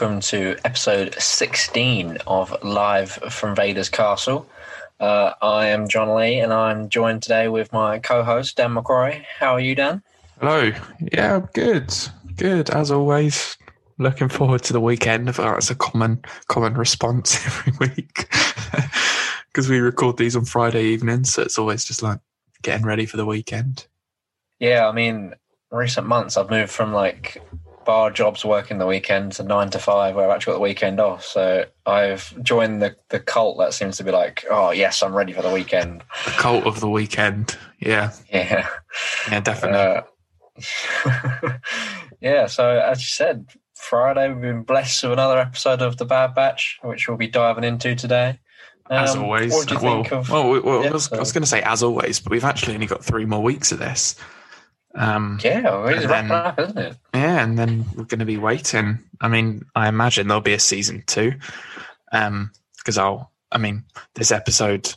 welcome to episode 16 of Live from Vader's Castle. Uh, I am John Lee, and I'm joined today with my co-host Dan McCrory. How are you, Dan? Hello. Yeah, good. Good as always. Looking forward to the weekend. I feel like that's a common common response every week because we record these on Friday evenings, so it's always just like getting ready for the weekend. Yeah, I mean, recent months I've moved from like bar jobs working the weekend to nine to five where I've actually got the weekend off. So I've joined the, the cult that seems to be like, oh yes, I'm ready for the weekend. The cult of the weekend. Yeah. Yeah. Yeah, definitely. Uh, yeah, so as you said, Friday we've been blessed with another episode of The Bad Batch, which we'll be diving into today. as Um, always. What do you well, think of well, we- well, the I was, I was going to say as always, but we've actually only got three more weeks of this. Um, Yeah, well, it's wrapping up, isn't it? Yeah, and then we're going to be waiting. I mean, I imagine there'll be a season two, um, because I'll. I mean, this episode,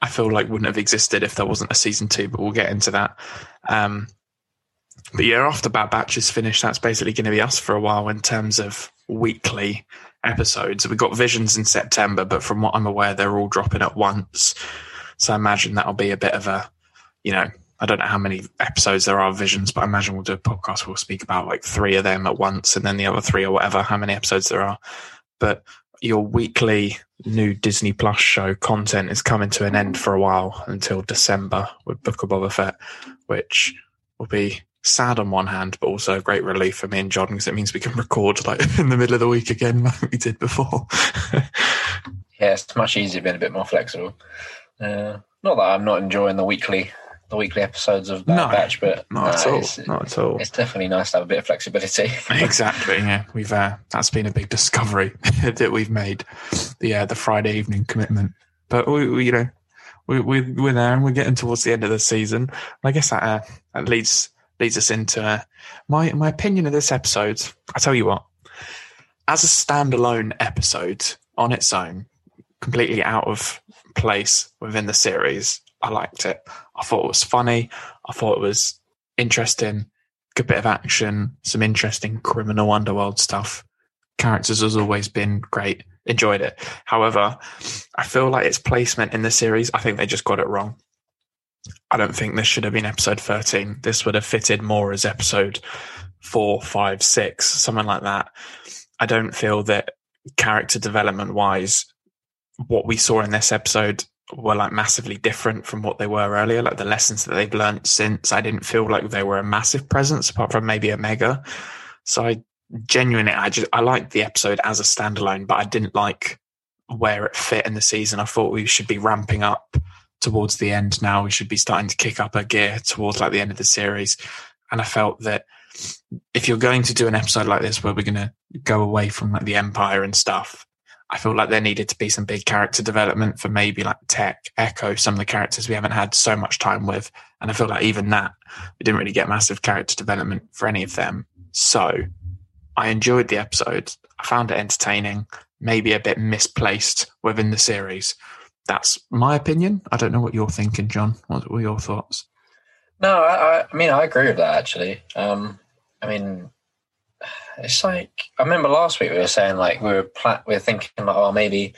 I feel like wouldn't have existed if there wasn't a season two, but we'll get into that. Um, but yeah, after Bad Batch is finished, that's basically going to be us for a while in terms of weekly episodes. We've got Visions in September, but from what I'm aware, they're all dropping at once. So I imagine that'll be a bit of a, you know, I don't know how many episodes there are of Visions, but I imagine we'll do a podcast. We'll speak about like three of them at once, and then the other three or whatever, how many episodes there are. But your weekly new Disney Plus show content is coming to an end for a while until December with Book of Boba Fett, which will be sad on one hand, but also a great relief for me and John because it means we can record like in the middle of the week again, like we did before. Yeah, it's much easier being a bit more flexible. Uh, not that I'm not enjoying the weekly the weekly episodes of No, Batch, but not at all. It's, Not at all. it's definitely nice to have a bit of flexibility. exactly. Yeah, we've uh, that's been a big discovery that we've made. The uh, the Friday evening commitment, but we, we you know we, we we're there and we're getting towards the end of the season. And I guess that uh, that leads leads us into uh, my my opinion of this episode. I tell you what, as a standalone episode on its own, completely out of place within the series, I liked it. I thought it was funny. I thought it was interesting good bit of action, some interesting criminal underworld stuff. Characters has always been great. Enjoyed it. However, I feel like its placement in the series, I think they just got it wrong. I don't think this should have been episode 13. This would have fitted more as episode four, five, six, something like that. I don't feel that character development wise, what we saw in this episode were like massively different from what they were earlier. Like the lessons that they've learned since, I didn't feel like they were a massive presence apart from maybe Omega. So I genuinely, I just, I liked the episode as a standalone, but I didn't like where it fit in the season. I thought we should be ramping up towards the end now. We should be starting to kick up a gear towards like the end of the series. And I felt that if you're going to do an episode like this where we're going to go away from like the Empire and stuff, I felt like there needed to be some big character development for maybe like Tech, Echo, some of the characters we haven't had so much time with. And I feel like even that, we didn't really get massive character development for any of them. So I enjoyed the episode. I found it entertaining, maybe a bit misplaced within the series. That's my opinion. I don't know what you're thinking, John. What were your thoughts? No, I, I, mean, I agree with that actually. Um, I mean, it's like I remember last week we were saying like we were pla- we were thinking like, oh, maybe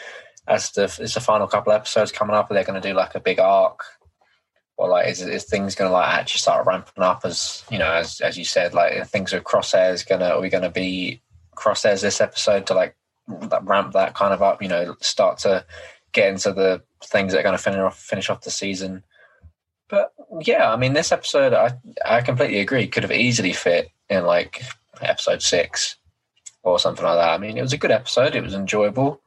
as the it's the final couple episodes coming up, they're going to do like a big arc, or like is, is things going to like actually start ramping up as you know as as you said like are things with crosshairs to are we going to be crosshairs this episode to like ramp that kind of up, you know, start to get into the things that are going to finish off finish off the season. But yeah, I mean, this episode, I I completely agree. Could have easily fit in like episode six or something like that. I mean, it was a good episode. It was enjoyable.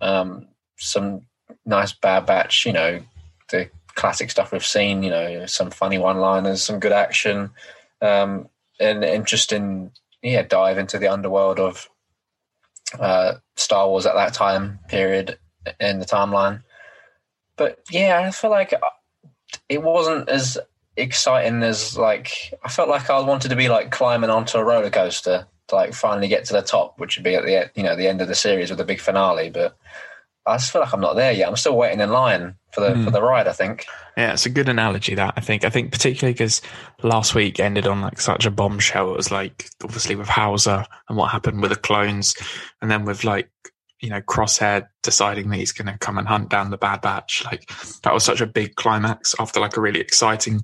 Um, some nice Bad Batch, you know, the classic stuff we've seen. You know, some funny one-liners, some good action, um, and interesting, yeah, dive into the underworld of uh, Star Wars at that time period in the timeline. But yeah, I feel like it wasn't as exciting as like I felt like I wanted to be like climbing onto a roller coaster to like finally get to the top, which would be at the you know the end of the series with the big finale. But I just feel like I'm not there yet. I'm still waiting in line for the mm. for the ride. I think. Yeah, it's a good analogy. That I think. I think particularly because last week ended on like such a bombshell. It was like obviously with Howzer and what happened with the clones, and then with like you know Crosshair deciding that he's going to come and hunt down the Bad Batch. Like that was such a big climax after like a really exciting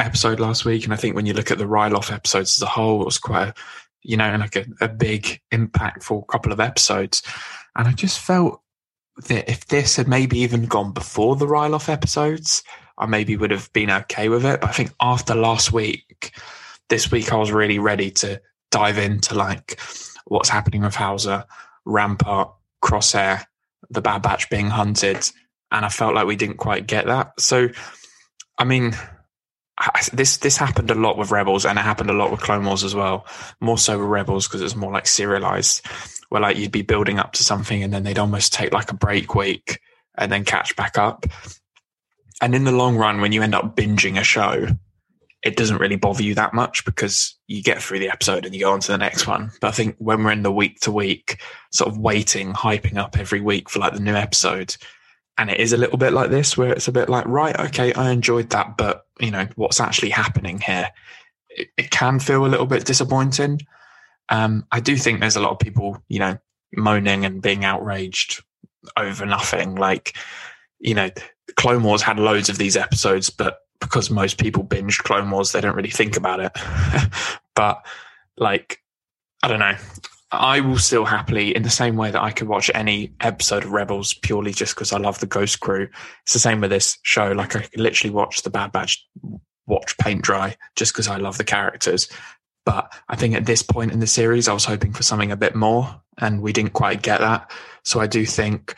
episode last week. And I think when you look at the Ryloth episodes as a whole, it was quite a you know like a, a big impactful couple of episodes. And I just felt that if this had maybe even gone before the Ryloth episodes, I maybe would have been okay with it. But I think after last week, this week I was really ready to dive into like what's happening with Howzer, Rampart, Crosshair, the Bad Batch being hunted, and I felt like we didn't quite get that. So, I mean, this this happened a lot with Rebels, and it happened a lot with Clone Wars as well. More so with Rebels because it's more like serialized where like you'd be building up to something and then they'd almost take like a break week and then catch back up. And in the long run, when you end up binging a show, it doesn't really bother you that much because you get through the episode and you go on to the next one. But I think when we're in the week to week, sort of waiting, hyping up every week for like the new episode, and it is a little bit like this, where it's a bit like, right, okay, I enjoyed that, but you know, what's actually happening here? It, it can feel a little bit disappointing. Um, I do think there's a lot of people, you know, moaning and being outraged over nothing. Like, you know, Clone Wars had loads of these episodes, but because most people binged Clone Wars, they don't really think about it. but like, I don't know. I will still happily, in the same way that I could watch any episode of Rebels purely just because I love the Ghost Crew. It's the same with this show. Like I could literally watch the Bad Batch, watch paint dry just because I love the characters. But I think at this point in the series, I was hoping for something a bit more, and we didn't quite get that. So I do think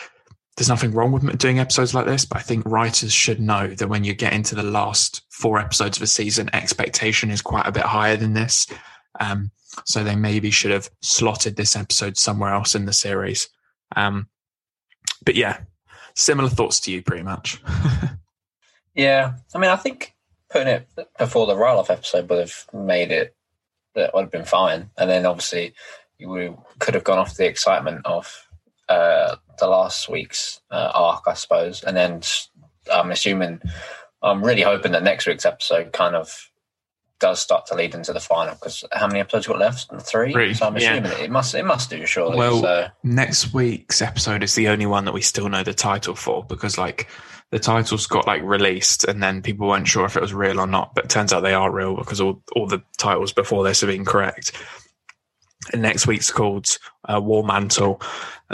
there's nothing wrong with doing episodes like this, but I think writers should know that when you get into the last four episodes of a season, expectation is quite a bit higher than this. Um, so they maybe should have slotted this episode somewhere else in the series. Um, but yeah, similar thoughts to you, pretty much. yeah, I mean, I think putting it before the Ryloth episode would have made it that would have been fine. And then obviously you could have gone off the excitement of uh, the last week's uh, arc, I suppose. And then I'm assuming, I'm really hoping that next week's episode kind of does start to lead into the final because how many episodes got left? Three. Three. So I'm assuming yeah. it must it must do surely. Well, so. next week's episode is the only one that we still know the title for because like the titles got like released and then people weren't sure if it was real or not, but turns out they are real because all, all the titles before this have been correct. And next week's called uh, War Mantle,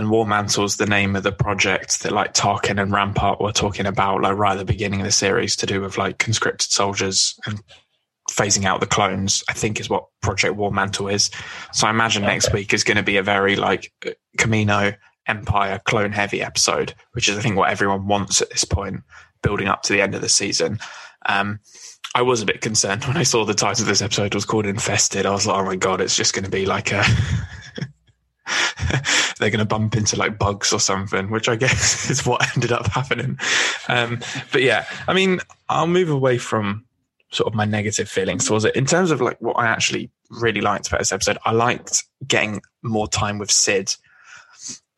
and War Mantle is the name of the project that like Tarkin and Rampart were talking about, like right at the beginning of the series, to do with like conscripted soldiers and phasing out the clones. I think is what Project War Mantle is. So I imagine okay. next week is going to be a very like Kamino Empire clone heavy episode, which is I think what everyone wants at this point, building up to the end of the season. Um, I was a bit concerned when I saw the title of this episode was called Infested. I was like, oh my god, it's just going to be like a. they're going to bump into like bugs or something, which I guess is what ended up happening. Um, but yeah, I mean, I'll move away from sort of my negative feelings towards it. In terms of like what I actually really liked about this episode, I liked getting more time with Cid,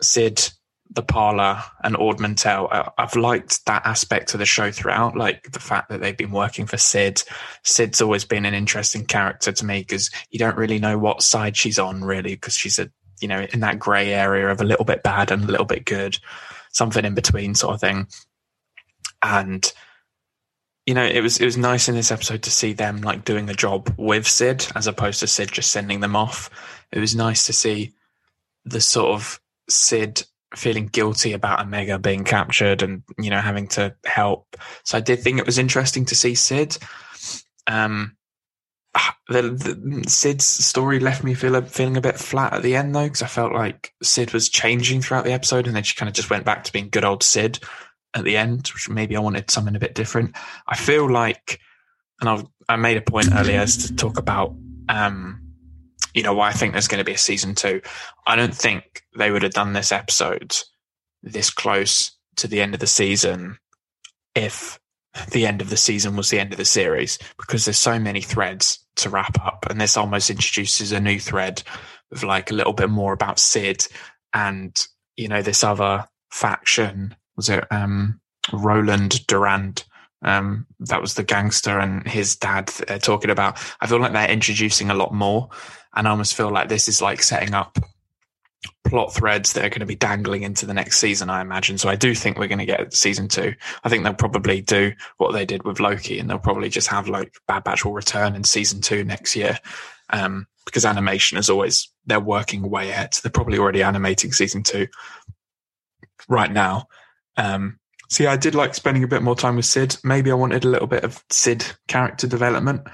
Cid, the parlor, and Ord Mantell. I've liked that aspect of the show throughout, like the fact that they've been working for Cid. Cid's always been an interesting character to me because you don't really know what side she's on, really, because she's a you know in that grey area of a little bit bad and a little bit good, something in between sort of thing. And you know, it was it was nice in this episode to see them like doing a job with Cid as opposed to Cid just sending them off. It was nice to see the sort of Cid feeling guilty about Omega being captured and you know having to help. So I did think it was interesting to see Cid. Um, the, the Cid's story left me feel, feeling a bit flat at the end though because I felt like Cid was changing throughout the episode and then she kind of just went back to being good old Cid at the end, which maybe I wanted something a bit different. I feel like, and I, I made a point earlier to talk about um, you know, why I think there's going to be a season two. I don't think they would have done this episode this close to the end of the season if the end of the season was the end of the series because there's so many threads to wrap up and this almost introduces a new thread of like a little bit more about Cid and you know this other faction. Was it um, Roland Durand? Um, that was the gangster and his dad they're talking about. I feel like they're introducing a lot more, and I almost feel like this is like setting up plot threads that are going to be dangling into the next season, I imagine. So I do think we're going to get season two. I think they'll probably do what they did with Loki and they'll probably just have like Bad Batch will return in season two next year. Um, because animation is always, they're working way ahead. They're probably already animating season two right now. Um, yeah, I did like spending a bit more time with Cid. Maybe I wanted a little bit of Cid character development.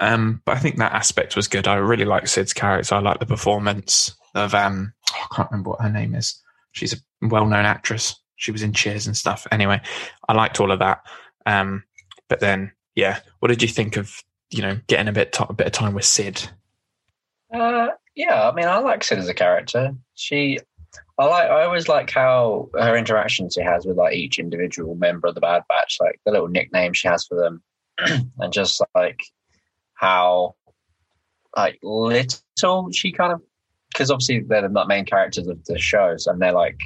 Um, but I think that aspect was good. I really like Cid's character. I like the performance of um, I can't remember what her name is. She's a well-known actress. She was in Cheers and stuff. Anyway, I liked all of that. Um, but then, yeah, what did you think of you know getting a bit a bit of time with Cid? Uh, yeah, I mean, I like Cid as a character. She, I like. I always like how her interactions she has with like each individual member of the Bad Batch, like the little nickname she has for them, and just like how like little she kind of because obviously they're the main characters of the shows, and they're like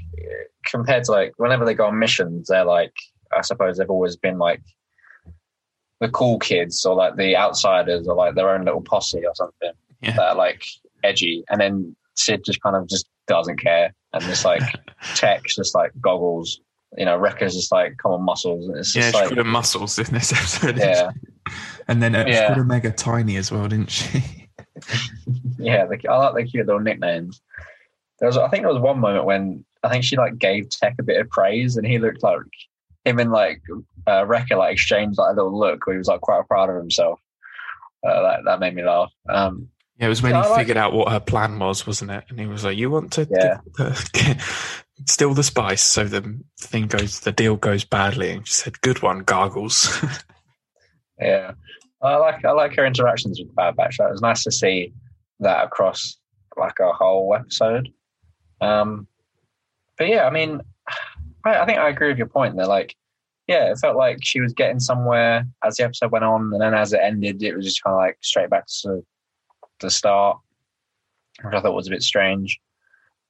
compared to like whenever they go on missions, they're like I suppose they've always been like the cool kids or like the outsiders or like their own little posse or something yeah. that are like edgy, and then Cid just kind of just doesn't care and just like Tech's just like goggles. You know, Wrecker's just like come on muscles. And it's yeah, just she like, muscles in this episode. Yeah, and then uh, Yeah. she called her mega tiny as well, didn't she? yeah, the, I like the cute little nicknames. There was, I think, there was one moment when I think she like gave Tech a bit of praise, and he looked like him and like uh, Wrecker like exchanged like a little look where he was like quite proud of himself. Uh, that that made me laugh. Um, Yeah, it was when he like- figured out what her plan was, wasn't it? And he was like, "You want to Yeah. steal the spice, so the thing goes, the deal goes badly." And she said, "Good one, gargles." yeah, I like I like her interactions with Bad Batch. It was nice to see that across like a whole episode. Um, but yeah, I mean, I, I think I agree with your point. There, like, yeah, it felt like she was getting somewhere as the episode went on, and then as it ended, it was just kind of like straight back to the start, which I thought was a bit strange.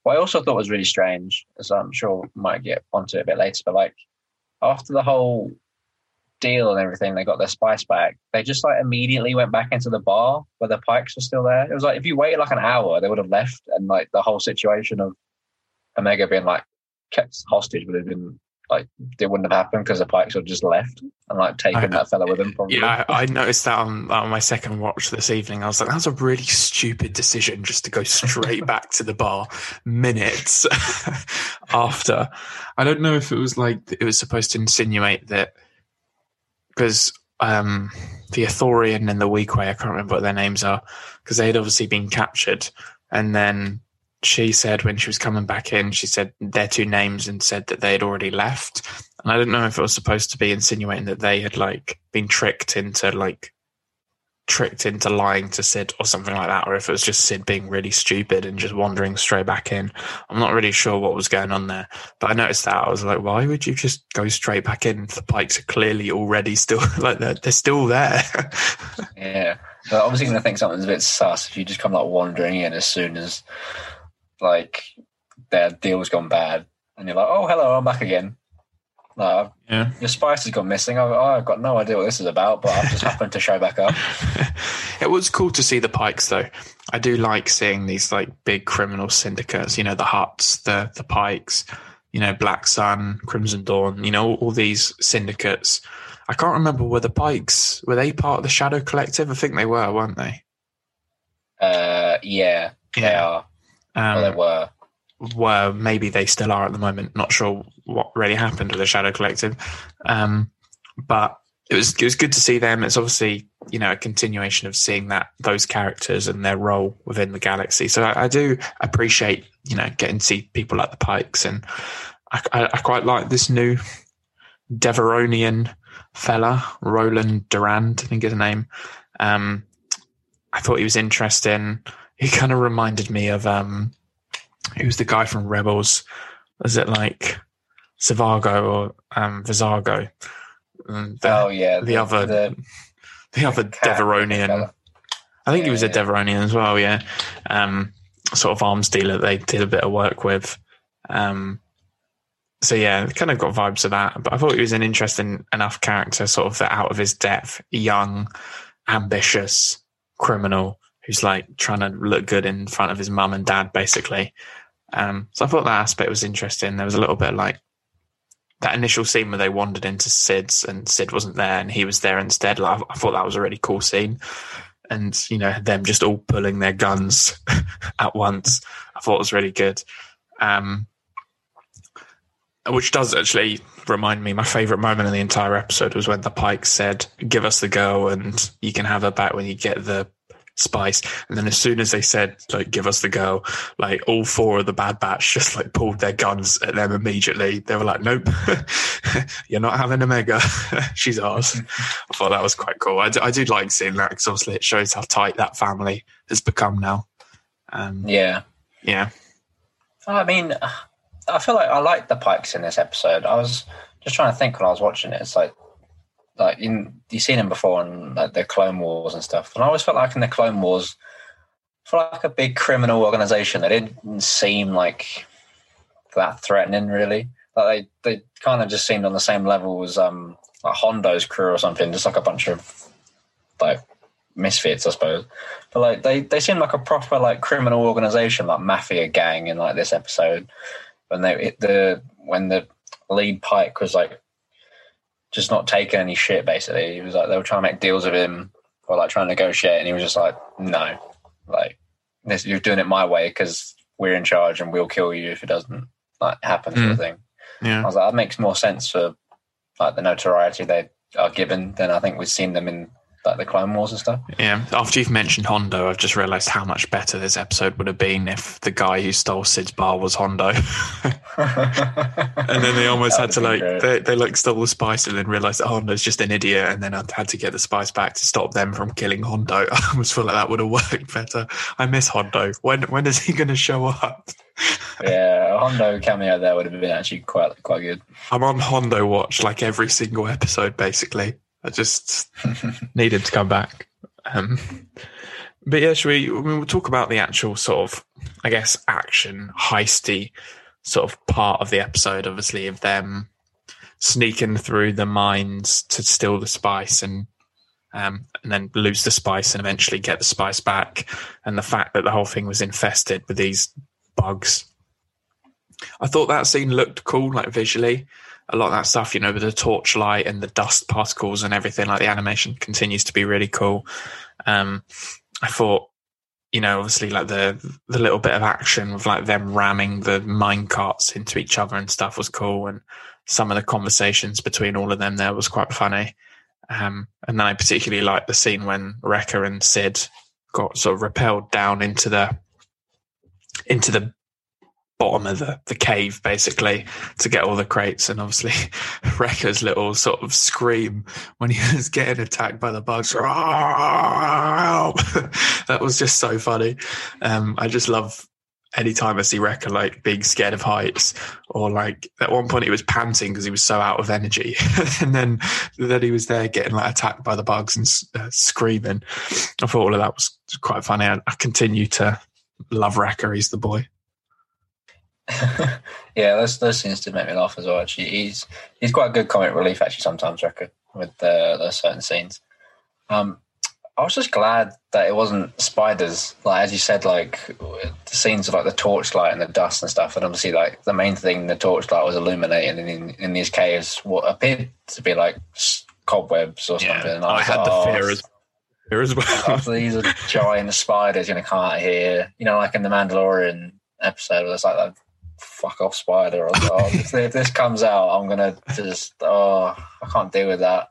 What I also thought was really strange, as I'm sure we might get onto it a bit later, but like after the whole deal and everything, they got their spice back. They just like immediately went back into the bar where the pikes were still there. It was like if you waited like an hour, they would have left, and like the whole situation of Omega being like kept hostage would have been like it wouldn't have happened because the pikes would have just left and like taken I- that fella with them. Probably. yeah, I, I noticed that on, on my second watch this evening. I was like, that's a really stupid decision, just to go straight back to the bar minutes after." I don't know if it was like it was supposed to insinuate that because um, the Ithorian and the Weequay, I can't remember what their names are, because they had obviously been captured. And then she said when she was coming back in, she said their two names and said that they had already left. And I don't know if it was supposed to be insinuating that they had like been tricked into like tricked into lying to Cid or something like that, or if it was just Cid being really stupid and just wandering straight back in. I'm not really sure what was going on there. But I noticed that I was like, why would you just go straight back in the pikes are clearly already still like they're, they're still there? Yeah, but obviously to think something's a bit sus if you just come like wandering in as soon as like their deal's gone bad, and you're like, "Oh, hello, I'm back again." Like, yeah. your spice has gone missing. I've, I've got no idea what this is about, but I've just happened to show back up. it was cool to see the pikes though. I do like seeing these like big criminal syndicates, you know, the Hutts, the the pikes, you know, Black Sun, Crimson Dawn, you know, all, all these syndicates. I can't remember were the pikes were they part of the Shadow Collective? I think they were, weren't they? Uh, yeah, they are. Um, Well, they were. Well, maybe they still are at the moment. Not sure what really happened with the Shadow Collective, um, but it was it was good to see them. It's obviously you know a continuation of seeing that those characters and their role within the galaxy. So I, I do appreciate you know getting to see people like the Pikes, and I, I, I quite like this new Devaronian fella, Roland Durand, I think is his name. Um, I thought he was interesting. He kind of reminded me of um, who's the guy from Rebels? Is it like Zavago or um, Vizago? And the, oh yeah, the other the the other Devaronian. I think he was a Yeah. Devaronian as well. Yeah, um, sort of arms dealer they did a bit of work with. Um, so yeah, kind of got vibes of that. But I thought he was an interesting enough character, sort of the out of his depth, young, ambitious criminal who's like trying to look good in front of his mum and dad, basically. Um, so I thought that aspect was interesting. There was a little bit like that initial scene where they wandered into Cid's and Cid wasn't there and he was there instead. Like, I thought that was a really cool scene. And, you know, them just all pulling their guns at once. I thought was really good. Um, which does actually remind me, my favorite moment in the entire episode was when the Pike said, give us the girl and you can have her back when you get the spice. And then as soon as they said, like, give us the girl, like all four of the Bad Batch just like pulled their guns at them immediately. They were like, nope, you're not having Omega. She's ours. I thought that was quite cool. I do, I do like seeing that because obviously it shows how tight that family has become now. Um, yeah. Yeah. I mean, I feel like I like the Pikes in this episode. I was just trying to think when I was watching it. It's like like in you've seen him before in like the Clone Wars and stuff, and I always felt like in the Clone Wars, for like a big criminal organization, they didn't seem like that threatening really. Like they they kind of just seemed on the same level as um like Hondo's crew or something, just like a bunch of like misfits, I suppose. But like they they seem like a proper like criminal organization, like mafia gang in like this episode. When they the when the lead Pike was like just not taking any shit. Basically, he was like they were trying to make deals with him or like trying to negotiate, and he was just like, no, like this, you're doing it my way because we're in charge and we'll kill you if it doesn't like happen. Sort of Mm. thing. Yeah. I was like, that makes more sense for like the notoriety they are given than I think we've seen them in like the Clone Wars and stuff. Yeah. After you've mentioned Hondo, I've just realised how much better this episode would have been if the guy who stole Cid's bar was Hondo. and then they almost had to like great. they, they like stole the spice and then realised that Hondo's just an idiot and then I had to get the spice back to stop them from killing Hondo. I almost feel like that would have worked better. I miss Hondo. When when is he gonna show up? yeah, a Hondo cameo there would have been actually quite quite good. I'm on Hondo watch like every single episode basically. I just need him to come back. Um, but yeah, should we? I mean, we'll talk about the actual sort of, I guess, action heisty sort of part of the episode. Obviously, of them sneaking through the mines to steal the spice and um, and then lose the spice and eventually get the spice back, and the fact that the whole thing was infested with these bugs. I thought that scene looked cool, like visually a lot of that stuff, you know, with the torchlight and the dust particles and everything, like the animation continues to be really cool. Um, I thought, you know, obviously like the the little bit of action with like them ramming the mine carts into each other and stuff was cool, and some of the conversations between all of them there was quite funny. Um, and then I particularly liked the scene when Wrecker and Cid got sort of repelled down into the into the bottom of the, the cave basically to get all the crates and obviously Wrecker's little sort of scream when he was getting attacked by the bugs. That was just so funny. Um, I just love anytime I see Wrecker like being scared of heights or like at one point he was panting because he was so out of energy. And then then he was there getting like attacked by the bugs and uh, screaming. I thought all of that was quite funny. I, I continue to love Wrecker. He's the boy yeah, those those scenes did make me laugh as well. Actually, he's he's quite a good comic relief actually sometimes. Wrecker with uh, those certain scenes. Um, I was just glad that it wasn't spiders. Like as you said, like the scenes of like the torchlight and the dust and stuff, and obviously like the main thing the torchlight was illuminating in in these caves what appeared to be like cobwebs or something. And I was had like, the "Oh, fear as, fear as well. after these are giant spiders going to come out of here. You know, like in the Mandalorian episode, where it's like that fuck off spider. Like, oh, if, this comes out, I'm to just, oh, I can't deal with that.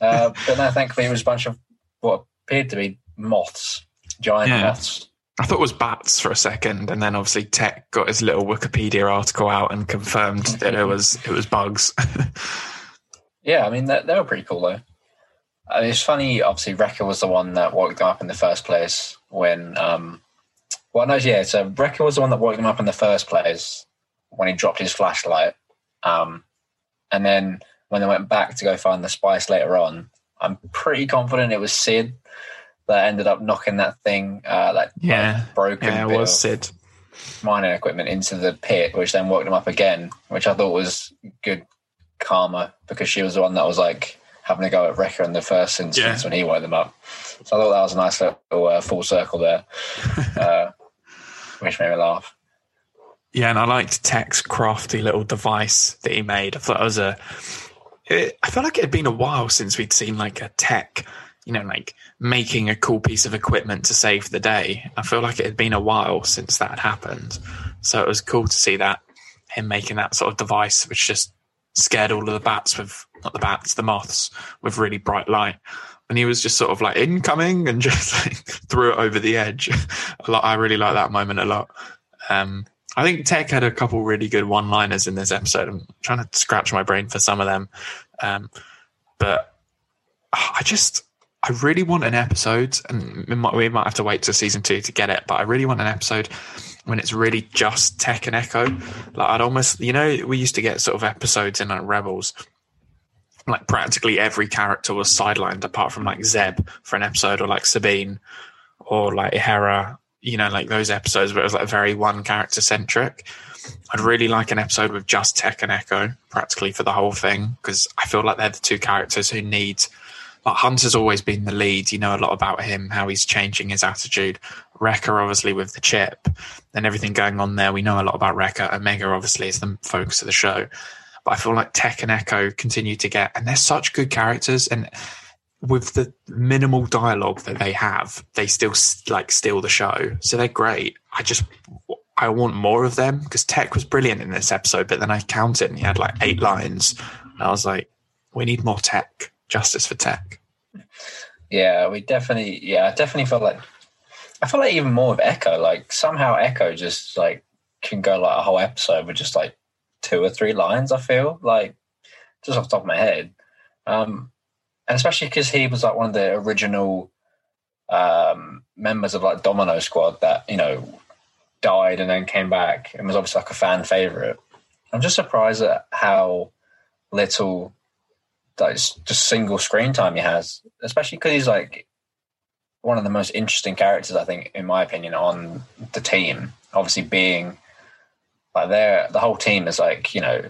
Uh, but no, thankfully, it was a bunch of what appeared to be moths, giant Yeah. moths. I thought it was bats for a second, and then obviously Tech got his little Wikipedia article out and confirmed that it was it was bugs. Yeah, I mean, they, they were pretty cool, though. I mean, it's funny, obviously, Wrecker was the one that woke them up in the first place when. Um, well, no, yeah, so Wrecker was the one that woke them up in the first place when he dropped his flashlight. Um, and then when they went back to go find the spice later on, I'm pretty confident it was Cid that ended up knocking that thing, uh, that like, Yeah. broken yeah, it bit was of- Cid. mining equipment into the pit, which then woke them up again, which I thought was good karma because she was the one that was like having a go at Wrecker in the first instance yeah. when he woke them up. So I thought that was a nice little uh, full circle there, uh, which made me laugh. Yeah, and I liked Tech's crafty little device that he made. I thought it was a. It, I felt like it had been a while since we'd seen like a tech, you know, like making a cool piece of equipment to save the day. I feel like it had been a while since that had happened. So it was cool to see that him making that sort of device, which just scared all of the bats with not the bats, the moths with really bright light. And he was just sort of like incoming and just like threw it over the edge. a lot. I really like that moment a lot. Um, I think Tech had a couple really good one-liners in this episode. I'm trying to scratch my brain for some of them, um, but I just I really want an episode, and we might, we might have to wait to season two to get it. But I really want an episode when it's really just Tech and Echo. Like I'd almost, you know, we used to get sort of episodes in like Rebels. Like practically every character was sidelined apart from like Zeb for an episode, or like Sabine, or like Hera you know, like those episodes where it was like very one character centric. I'd really like an episode with just Tech and Echo practically for the whole thing because I feel like they're the two characters who need. Like Hunter's always been the lead. You know a lot about him, how he's changing his attitude. Wrecker, obviously, with the chip and everything going on there. We know a lot about Wrecker. Omega, obviously, is the focus of the show. But I feel like Tech and Echo continue to get, and they're such good characters. And with the minimal dialogue that they have, they still like steal the show. So they're great. I just I want more of them because Tech was brilliant in this episode, but then I counted and he had like eight lines. And I was like, we need more Tech. Justice for Tech. Yeah, we definitely. Yeah, I definitely felt like I felt like even more of Echo. Like somehow Echo just like can go like a whole episode with just like two or three lines. I feel like just off the top of my head. Um, and especially because he was like one of the original um, members of like Domino Squad that you know died and then came back and was obviously like a fan favorite. I'm just surprised at how little like just single screen time he has, especially because he's like one of the most interesting characters I think, in my opinion, on the team. Obviously, being like there, the whole team is like you know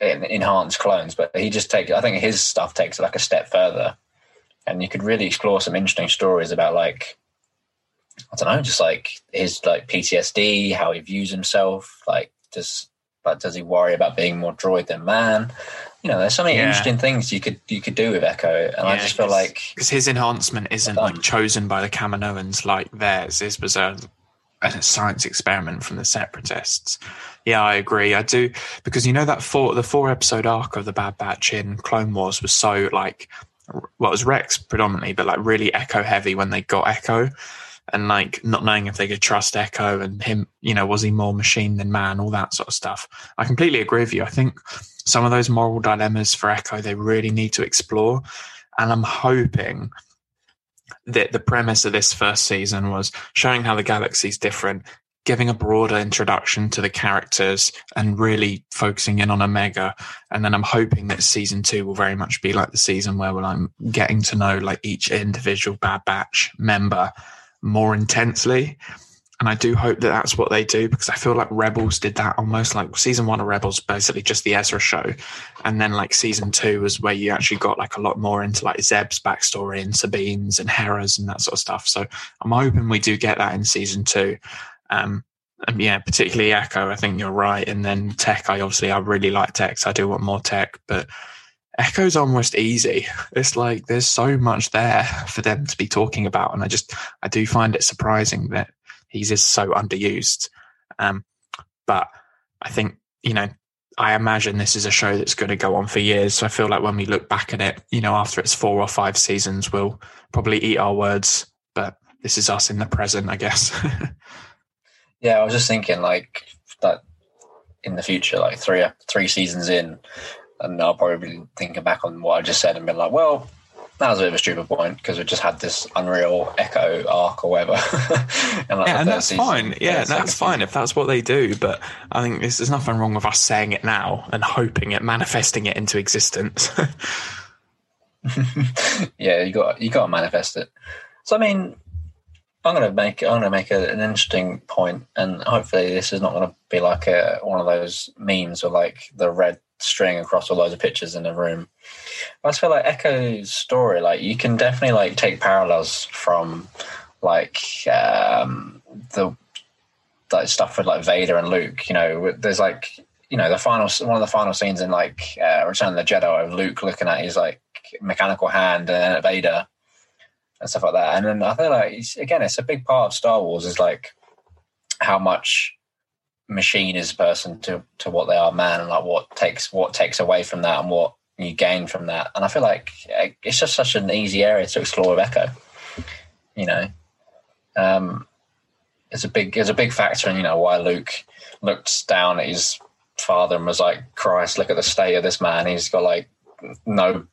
enhanced clones, but he just takes. I think his stuff takes it like a step further, and you could really explore some interesting stories about like I don't know, just like his like PTSD, how he views himself, like does but does he worry about being more droid than man? You know, there's so many yeah. interesting things you could you could do with Echo, and yeah, I just feel like because his enhancement isn't like chosen by the Kaminoans like theirs. His was a, a science experiment from the Separatists. Yeah, I agree. I do because you know that four the four episode arc of the Bad Batch in Clone Wars was so like well, was Rex predominantly, but like really Echo heavy when they got Echo, and like not knowing if they could trust Echo and him. You know, was he more machine than man? All that sort of stuff. I completely agree with you. I think some of those moral dilemmas for Echo they really need to explore, and I'm hoping that the premise of this first season was showing how the galaxy is different, giving a broader introduction to the characters and really focusing in on Omega. And then I'm hoping that season two will very much be like the season where I'm getting to know like each individual Bad Batch member more intensely. And I do hope that that's what they do because I feel like Rebels did that almost like season one of Rebels, basically just the Ezra show. And then like season two was where you actually got like a lot more into like Zeb's backstory and Sabine's and Hera's and that sort of stuff. So I'm hoping we do get that in season two. Um, and yeah, particularly Echo, I think you're right. And then Tech, I obviously I really like Tech, so I do want more Tech, but Echo's almost easy. It's like there's so much there for them to be talking about, and I just I do find it surprising that he's just so underused. Um, but I think you know I imagine this is a show that's going to go on for years. So I feel like when we look back at it, you know, after it's four or five seasons, we'll probably eat our words. But this is us in the present, I guess. Yeah, I was just thinking like that in the future, like three three seasons in, and I'll probably be thinking back on what I just said and be like, well, that was a bit of a stupid point because we just had this unreal echo arc or whatever. and like yeah, and that's season, fine. Yeah, that's fine if that's what they do. But I think there's, there's nothing wrong with us saying it now and hoping it, manifesting it into existence. yeah, you got you got to manifest it. So I mean, I'm going to make I'm to make a, an interesting point, and hopefully this is not going to be like a one of those memes with like the red string across all loads of pictures in a room. I feel like Echo's story, like you can definitely like take parallels from like um, the like stuff with like Vader and Luke. You know, there's like you know the final one of the final scenes in like uh, Return of the Jedi of Luke looking at his like mechanical hand and Vader and stuff like that. And then I feel like again, it's a big part of Star Wars is like how much machine is person to to what they are man, and like what takes what takes away from that and what you gain from that. And I feel like it's just such an easy area to explore with Echo. You know, um, it's a big it's a big factor in you know why Luke looked down at his father and was like, "Christ, look at the state of this man. He's got like no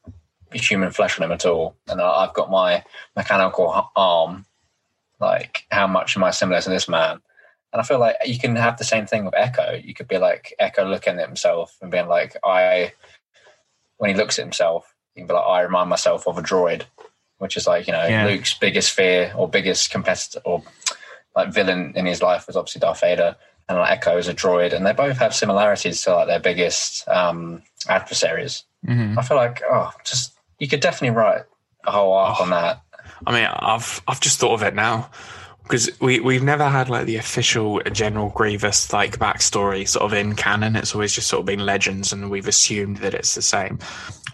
human flesh on him at all, and I've got my mechanical arm. Like, how much am I similar to this man? And I feel like you can have the same thing with Echo. You could be like Echo looking at himself and being like, I, when he looks at himself, he can be like, I remind myself of a droid, which is like, you know, yeah. Luke's biggest fear or biggest competitor or like villain in his life was obviously Darth Vader. And like Echo is a droid, and they both have similarities to like their biggest um, adversaries. Mm-hmm. I feel like, oh, just you could definitely write a whole arc oh, on that. I mean, I've I've just thought of it now because we we've never had like the official General Grievous like backstory sort of in canon. It's always just sort of been legends, and we've assumed that it's the same.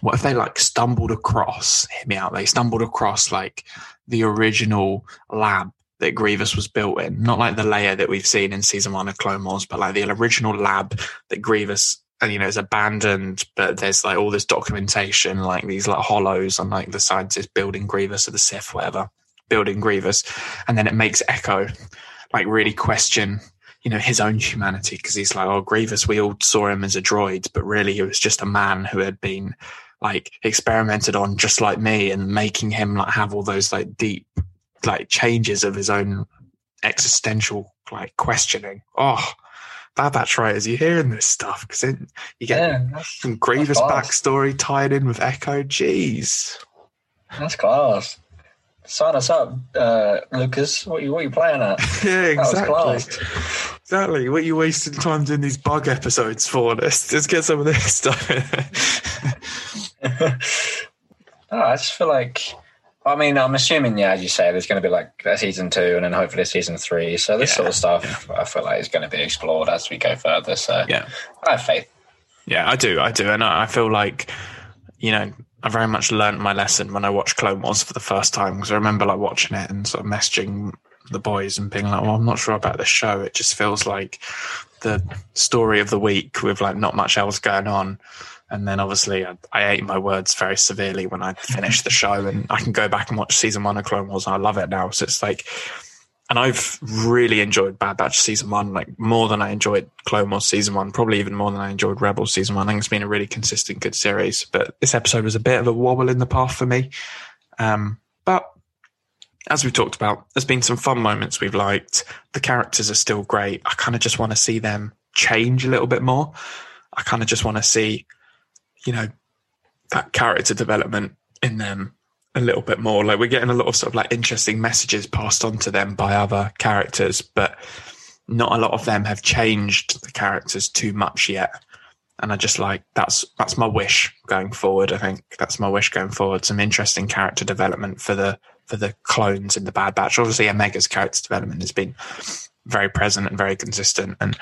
What if they like stumbled across? Hit me out. They stumbled across like the original lab that Grievous was built in, not like the layer that we've seen in season one of Clone Wars, but like the original lab that Grievous and you know is abandoned but there's like all this documentation like these like hollows on like the scientists building grievous or the sith whatever building grievous and then it makes echo like really question you know his own humanity because he's like oh grievous we all saw him as a droid but really he was just a man who had been like experimented on just like me and making him like have all those like deep like changes of his own existential like questioning oh Bad Batch writers, you're hearing this stuff because you get yeah, some Grievous backstory tied in with Echo. Jeez, that's class. Sign us up, uh, Lucas. What you what you playing at? yeah, exactly. Exactly. What are you wasting time doing these bug episodes for? Let's let's get some of this stuff. oh, I just feel like I mean, I'm assuming, yeah, as you say, there's going to be like a season two and then hopefully season three. So this yeah, sort of stuff, yeah. I feel like is going to be explored as we go further. So yeah, I have faith. Yeah, I do, I do, and I feel like you know I very much learned my lesson when I watched Clone Wars for the first time because I remember like watching it and sort of messaging the boys and being like, "Well, I'm not sure about this show. It just feels like the story of the week with like not much else going on." And then obviously I, I, ate my words very severely when I finished the show and I can go back and watch season one of Clone Wars and I love it now. So it's like, and I've really enjoyed Bad Batch season one, like more than I enjoyed Clone Wars season one, probably even more than I enjoyed Rebels season one. I think it's been a really consistent, good series. But this episode was a bit of a wobble in the path for me. Um, but as we've talked about, there's been some fun moments we've liked. The characters are still great. I kind of just want to see them change a little bit more. I kind of just want to see you know, that character development in them a little bit more. Like we're getting a lot of sort of like interesting messages passed on to them by other characters, but not a lot of them have changed the characters too much yet. And I just like that's that's my wish going forward. I think that's my wish going forward. Some interesting character development for the for the clones in the Bad Batch. Obviously, Omega's character development has been very present and very consistent. And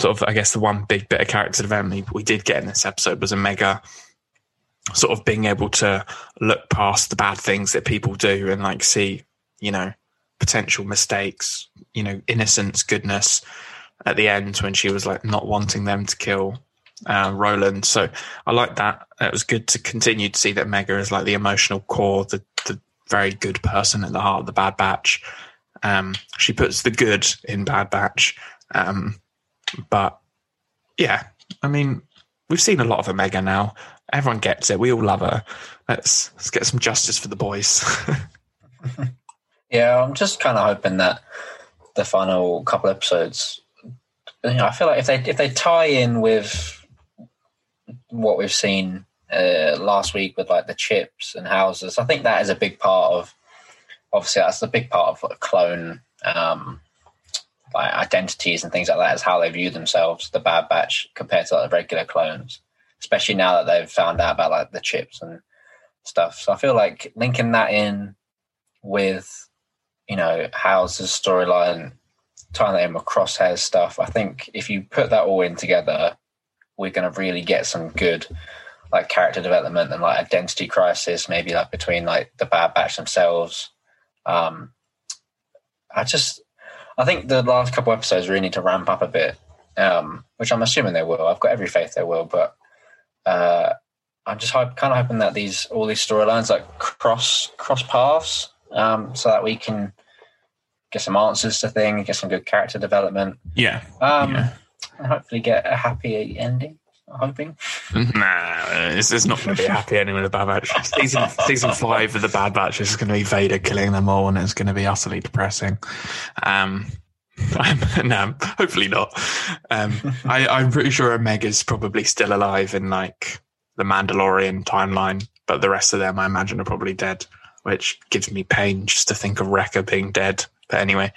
sort of, I guess the one big bit of character development we did get in this episode was Omega sort of being able to look past the bad things that people do and like see, you know, potential mistakes, you know, innocence, goodness at the end when she was like not wanting them to kill uh, Roland. So I like that. It was good to continue to see that Mega is like the emotional core, the, the very good person at the heart of the Bad Batch. Um, she puts the good in Bad Batch. Um, but yeah, I mean, we've seen a lot of Omega now. Everyone gets it. We all love her. Let's let's get some justice for the boys. yeah, I'm just kind of hoping that the final couple episodes. You know, I feel like if they if they tie in with what we've seen uh, last week with like the chips and houses, I think that is a big part of obviously that's the big part of like, clone um, like identities and things like that is how they view themselves, the Bad Batch compared to like the regular clones, especially now that they've found out about like the chips and stuff. So I feel like linking that in with you know the storyline, tying that in with Crosshair stuff. I think if you put that all in together, we're going to really get some good like character development and like identity crisis, maybe like between like the Bad Batch themselves. Um, I just, I think the last couple episodes really need to ramp up a bit, um, which I'm assuming they will. I've got every faith they will, but uh, I'm just hope, kind of hoping that these all these storylines like cross cross paths, um, so that we can get some answers to things, get some good character development. Yeah. Um, Yeah. and hopefully get a happy ending. I'm hoping. Nah, it's, it's not going to be a happy ending with the Bad Batch. Season season five of the Bad Batch is going to be Vader killing them all, and it's going to be utterly depressing. Um, no, hopefully not. Um, I, I'm pretty sure Omega's probably still alive in like the Mandalorian timeline, but the rest of them, I imagine, are probably dead, which gives me pain just to think of Wrecker being dead. But anyway,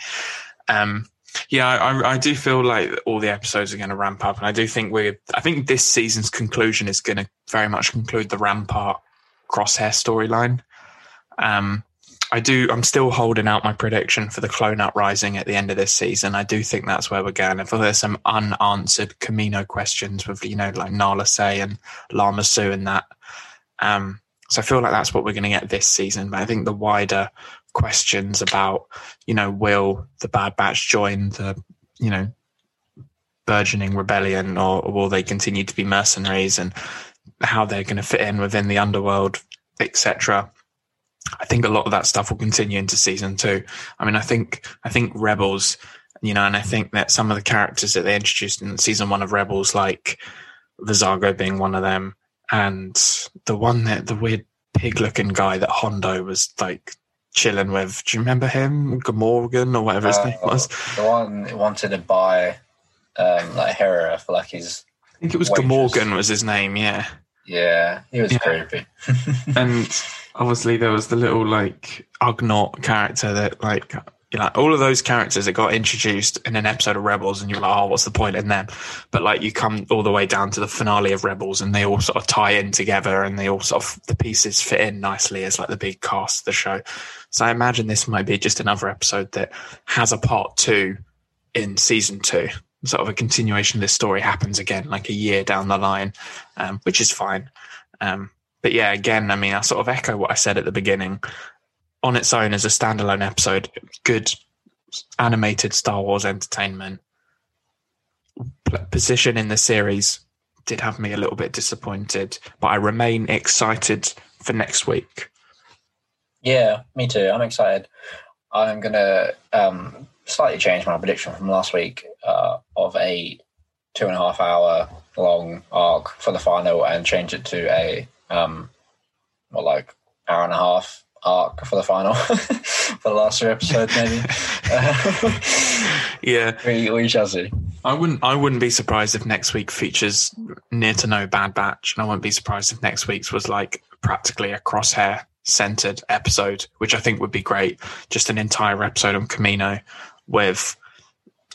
um, yeah, I, I do feel like all the episodes are going to ramp up, and I do think we're. I think this season's conclusion is going to very much conclude the Rampart Crosshair storyline. Um, I do. I'm still holding out my prediction for the Clone Uprising at the end of this season. I do think that's where we're going. I feel there's some unanswered Kamino questions with you know like Nala Se and Lama Su and that. Um, so I feel like that's what we're going to get this season. But I think the wider questions about, you know, will the Bad Batch join the, you know, burgeoning rebellion or, or will they continue to be mercenaries and how they're going to fit in within the underworld, etc. I think a lot of that stuff will continue into season two. I mean, I think, I think Rebels, you know, and I think that some of the characters that they introduced in season one of Rebels, like Vizago being one of them, and the one that the weird pig looking guy that Hondo was like chilling with. Do you remember him? Morgan or whatever his Uh, name was. The one who wanted to buy um, like Hera for like his I think it was. Gamorgan was his name, yeah. yeah, he was Yeah. creepy. And obviously there was the little like Ugnaught character that like you know, all of those characters that got introduced in an episode of Rebels, and you're like, oh, what's the point in them? But like, you come all the way down to the finale of Rebels, and they all sort of tie in together, and they all sort of the pieces fit in nicely as like the big cast of the show. So I imagine this might be just another episode that has a part two in season two. Sort of a continuation of this story happens again, like a year down the line, um, which is fine. Um, but yeah, again, I mean, I sort of echo what I said at the beginning. On its own, as a standalone episode, good animated Star Wars entertainment. Position in the series did have me a little bit disappointed, but I remain excited for next week. Yeah, me too. I'm excited. I'm gonna um, slightly change my prediction from last week uh, of a two and a half hour long arc for the final and change it to a um, what like hour and a half arc for the final for the last two episodes maybe. Yeah, we, we shall see. I wouldn't. I wouldn't be surprised if next week features near to no Bad Batch, and I wouldn't be surprised if next week's was like practically a crosshair centered episode, which I think would be great. Just an entire episode on Kamino with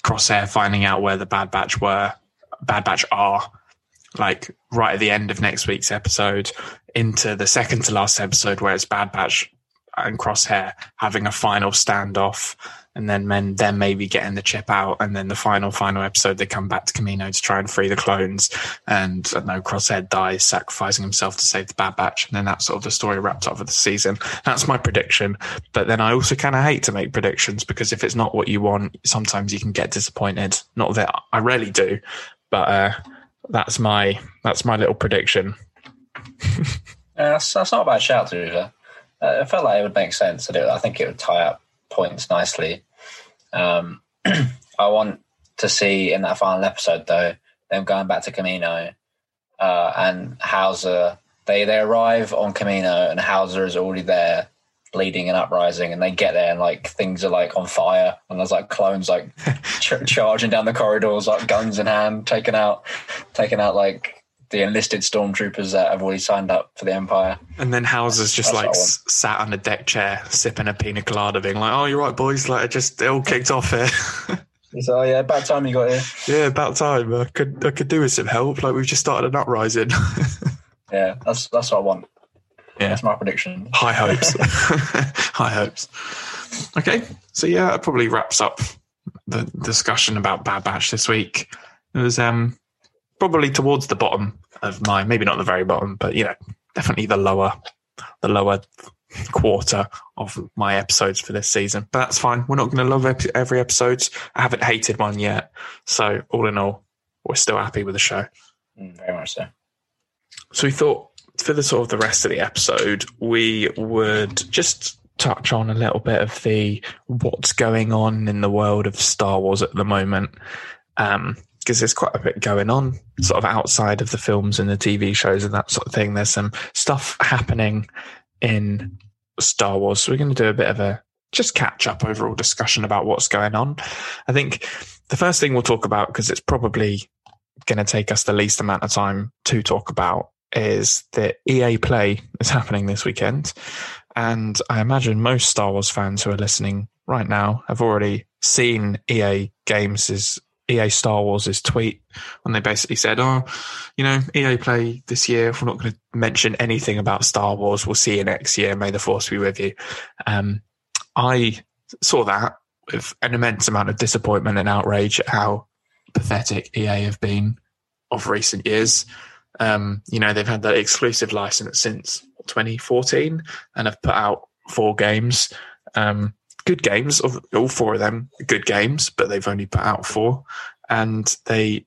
Crosshair finding out where the Bad Batch were, Bad Batch are, like right at the end of next week's episode, into the second to last episode where it's Bad Batch and Crosshair having a final standoff, and then men then maybe getting the chip out, and then the final final episode they come back to Kamino to try and free the clones, and I know Crosshair dies sacrificing himself to save the Bad Batch, and then that's sort of the story wrapped up for the season. That's my prediction. But then I also kind of hate to make predictions because if it's not what you want, sometimes you can get disappointed. Not that I rarely do, but uh, that's my that's my little prediction. Yeah, that's, that's not a bad shout to. Uh, it felt like it would make sense it. I think it would tie up points nicely. Um, I want to see in that final episode though them going back to Kamino uh, and Howzer. They they arrive on Kamino and Howzer is already there, leading an uprising, and they get there and like things are like on fire and there's like clones like ch- charging down the corridors like guns in hand, taking out taking out like the enlisted stormtroopers that have already signed up for the Empire. And then Howzer's just That's like what I s- sat on a deck chair, sipping a pina colada, being like, "Oh, you're right, boys. Like, it just it all kicked off here. So oh, yeah, about time you got here. yeah, about time. I could I could do with some help. Like, we've just started an uprising. Yeah, that's that's what I want. Yeah. That's my prediction. High hopes. High hopes. Okay, so yeah, that probably wraps up the discussion about Bad Batch this week. It was um probably towards the bottom of my, maybe not the very bottom, but you know, definitely the lower, the lower quarter of my episodes for this season. But that's fine. We're not going to love ep- every episode. I haven't hated one yet, so all in all, we're still happy with the show. Mm, very much so. So we thought for the sort of the rest of the episode, we would just touch on a little bit of the what's going on in the world of Star Wars at the moment. Um, because there's quite a bit going on sort of outside of the films and the TV shows and that sort of thing. There's some stuff happening in Star Wars. So we're going to do a bit of a just catch up overall discussion about what's going on. I think the first thing we'll talk about, because it's probably going to take us the least amount of time to talk about, is that EA Play is happening this weekend. And I imagine most Star Wars fans who are listening right now have already seen EA Games' EA Star Wars' tweet when they basically said, Oh, you know, EA Play this year, we're not going to mention anything about Star Wars. We'll see you next year. May the force be with you. Um, I saw that with an immense amount of disappointment and outrage at how pathetic EA have been of recent years. Um, you know, they've had that exclusive license since 2014 and have put out four games. Um, good games, all four of them, good games, but they've only put out four. And they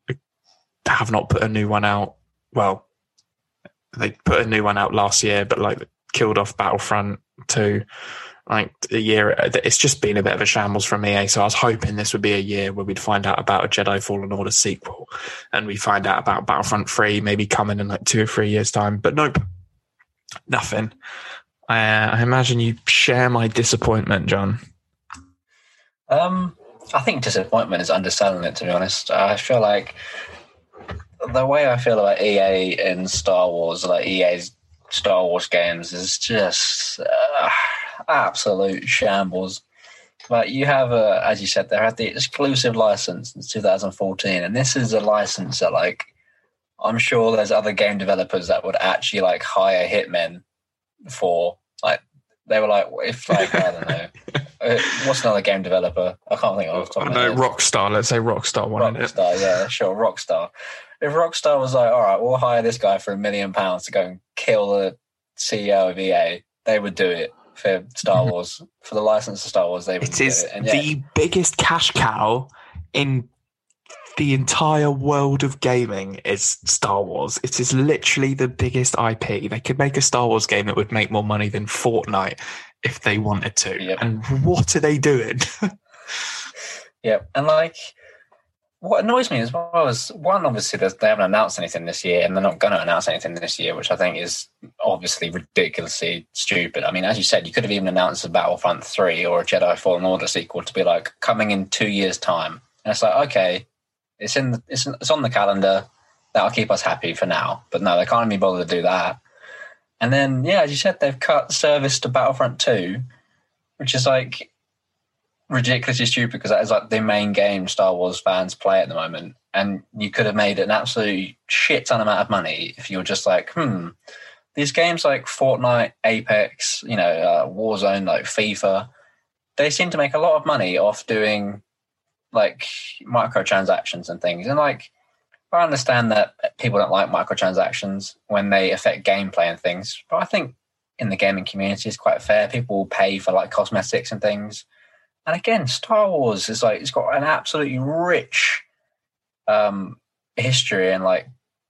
have not put a new one out. Well, they put a new one out last year, but like killed off Battlefront 2 like the year. It's just been a bit of a shambles from EA. So I was hoping this would be a year where we'd find out about a Jedi Fallen Order sequel, and we find out about Battlefront Three maybe coming in like two or three years time. But nope, nothing. Uh, I imagine you share my disappointment, John. Um, I think disappointment is underselling it. To be honest, I feel like the way I feel about EA and Star Wars, like EA's Star Wars games, is just uh, absolute shambles. But you have, a, as you said, they had the exclusive license in 2014, and this is a license that, like, I'm sure there's other game developers that would actually like hire hitmen for. Like, they were like, if like I don't know, uh, what's another game developer? I can't think of. off the top I know. Rockstar. Let's say Rockstar wanted it. Rockstar, yeah, sure, Rockstar. If Rockstar was like, all right, we'll hire this guy for a million pounds to go and kill the CEO of EA, they would do it for Star mm-hmm. Wars. for the license of Star Wars, they It do it. The biggest cash cow in the entire world of gaming is Star Wars. It is literally the biggest IP. They could make a Star Wars game that would make more money than Fortnite if they wanted to. Yep. And what are they doing? yeah, and like. What annoys me as well is one, obviously, they haven't announced anything this year, and they're not going to announce anything this year, which I think is obviously ridiculously stupid. I mean, as you said, you could have even announced a Battlefront 3 or a Jedi Fallen Order sequel to be like coming in two years' time. And it's like, okay, it's in, the, it's, it's on the calendar. That'll keep us happy for now. But no, they can't even be bothered to do that. And then, yeah, as you said, they've cut service to Battlefront 2, which is like ridiculously stupid because that is like the main game Star Wars fans play at the moment. And you could have made an absolute shit ton amount of money if you were just like, hmm, these games like Fortnite, Apex, you know, uh, Warzone, like FIFA, they seem to make a lot of money off doing like microtransactions and things. And like, I understand that people don't like microtransactions when they affect gameplay and things, but I think in the gaming community it's quite fair. People will pay for like cosmetics and things. And again, Star Wars is like it's got an absolutely rich um, history and like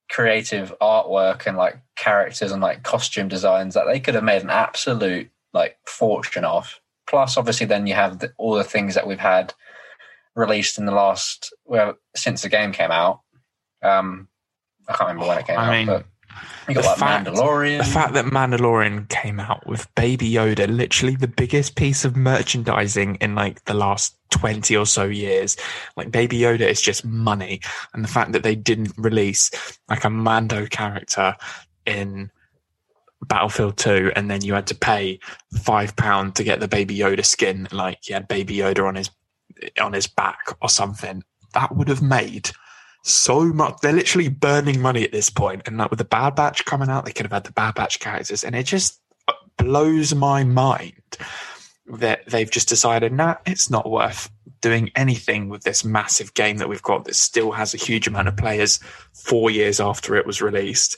creative artwork and like characters and like costume designs that they could have made an absolute like fortune off. Plus, obviously, then you have the, all the things that we've had released in the last well since the game came out. Um, I can't remember when it came I out, mean, but You got The like fact- Mandalorian. The fact that Mandalorian came out with Baby Yoda, literally the biggest piece of merchandising in like the last 20 or so years. Like Baby Yoda is just money. And the fact that they didn't release like a Mando character in Battlefield 2 and then you had to pay five pound to get the Baby Yoda skin, like he had Baby Yoda on his on his back or something, that would have made so much. They're literally burning money at this point, and like with the Bad Batch coming out, they could have had the Bad Batch characters, and it just blows my mind that they've just decided, nah, it's not worth doing anything with this massive game that we've got that still has a huge amount of players four years after it was released.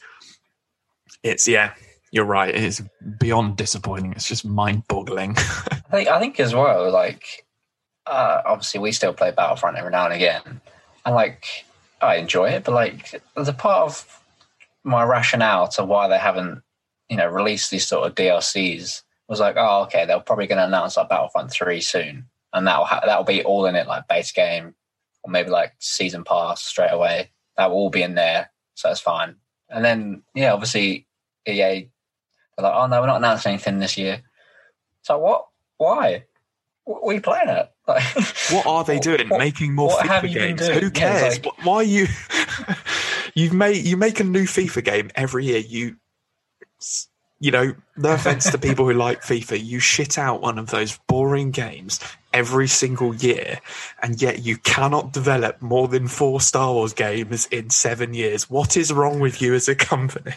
It's yeah, you're right. It's beyond disappointing. It's just mind boggling. I think I think as well, like uh, obviously we still play Battlefront every now and again, and like I enjoy it, but like as a part of my rationale to why they haven't, you know, released these sort of DLCs was like, oh, okay, they're probably going to announce like Battlefront three soon, and that'll ha- that'll be all in it, like base game, or maybe like season pass straight away. That will all be in there, so that's fine. And then yeah, obviously EA, they're like, oh no, we're not announcing anything this year. So what? Why? What are you playing at? Like, What are they doing? What- Making more FIFA you games? Who cares? it's like- Why are you? You've made you make a new FIFA game every year. You, you know, no offense to people who like FIFA, you shit out one of those boring games every single year, and yet you cannot develop more than four Star Wars games in seven years. What is wrong with you as a company?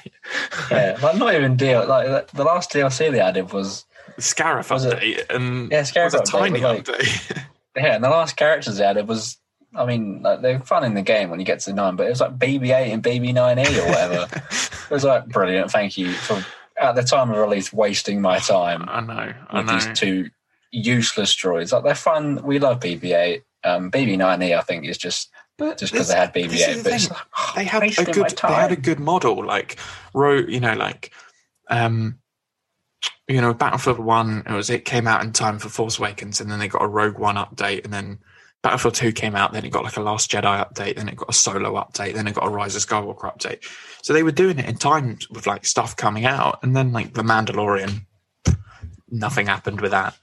yeah, like not even deal. Like the- the last DLC they added was Scarif Was it- and Yeah, Scarif was a update tiny was like- update. yeah, and the last characters they added was. I mean, like, they're fun in the game when you get to nine, but it was like BB-8 and BB-9E or whatever. it was like brilliant. Thank you for at the time of release wasting my time I know, I with know. these two useless droids. Like they're fun. We love BB-8. Um, BB-9E, I think, is just But just because they had BB-8. the But like, oh, they had a good they had a good model like ro you know like um you know battlefield 1 it was it came out in time for force awakens and then they got a rogue one update and then battlefield 2 came out then it got like a last jedi update then it got a solo update then it got a rise of skywalker update. So they were doing it in time with like stuff coming out and then like the mandalorian nothing happened with that.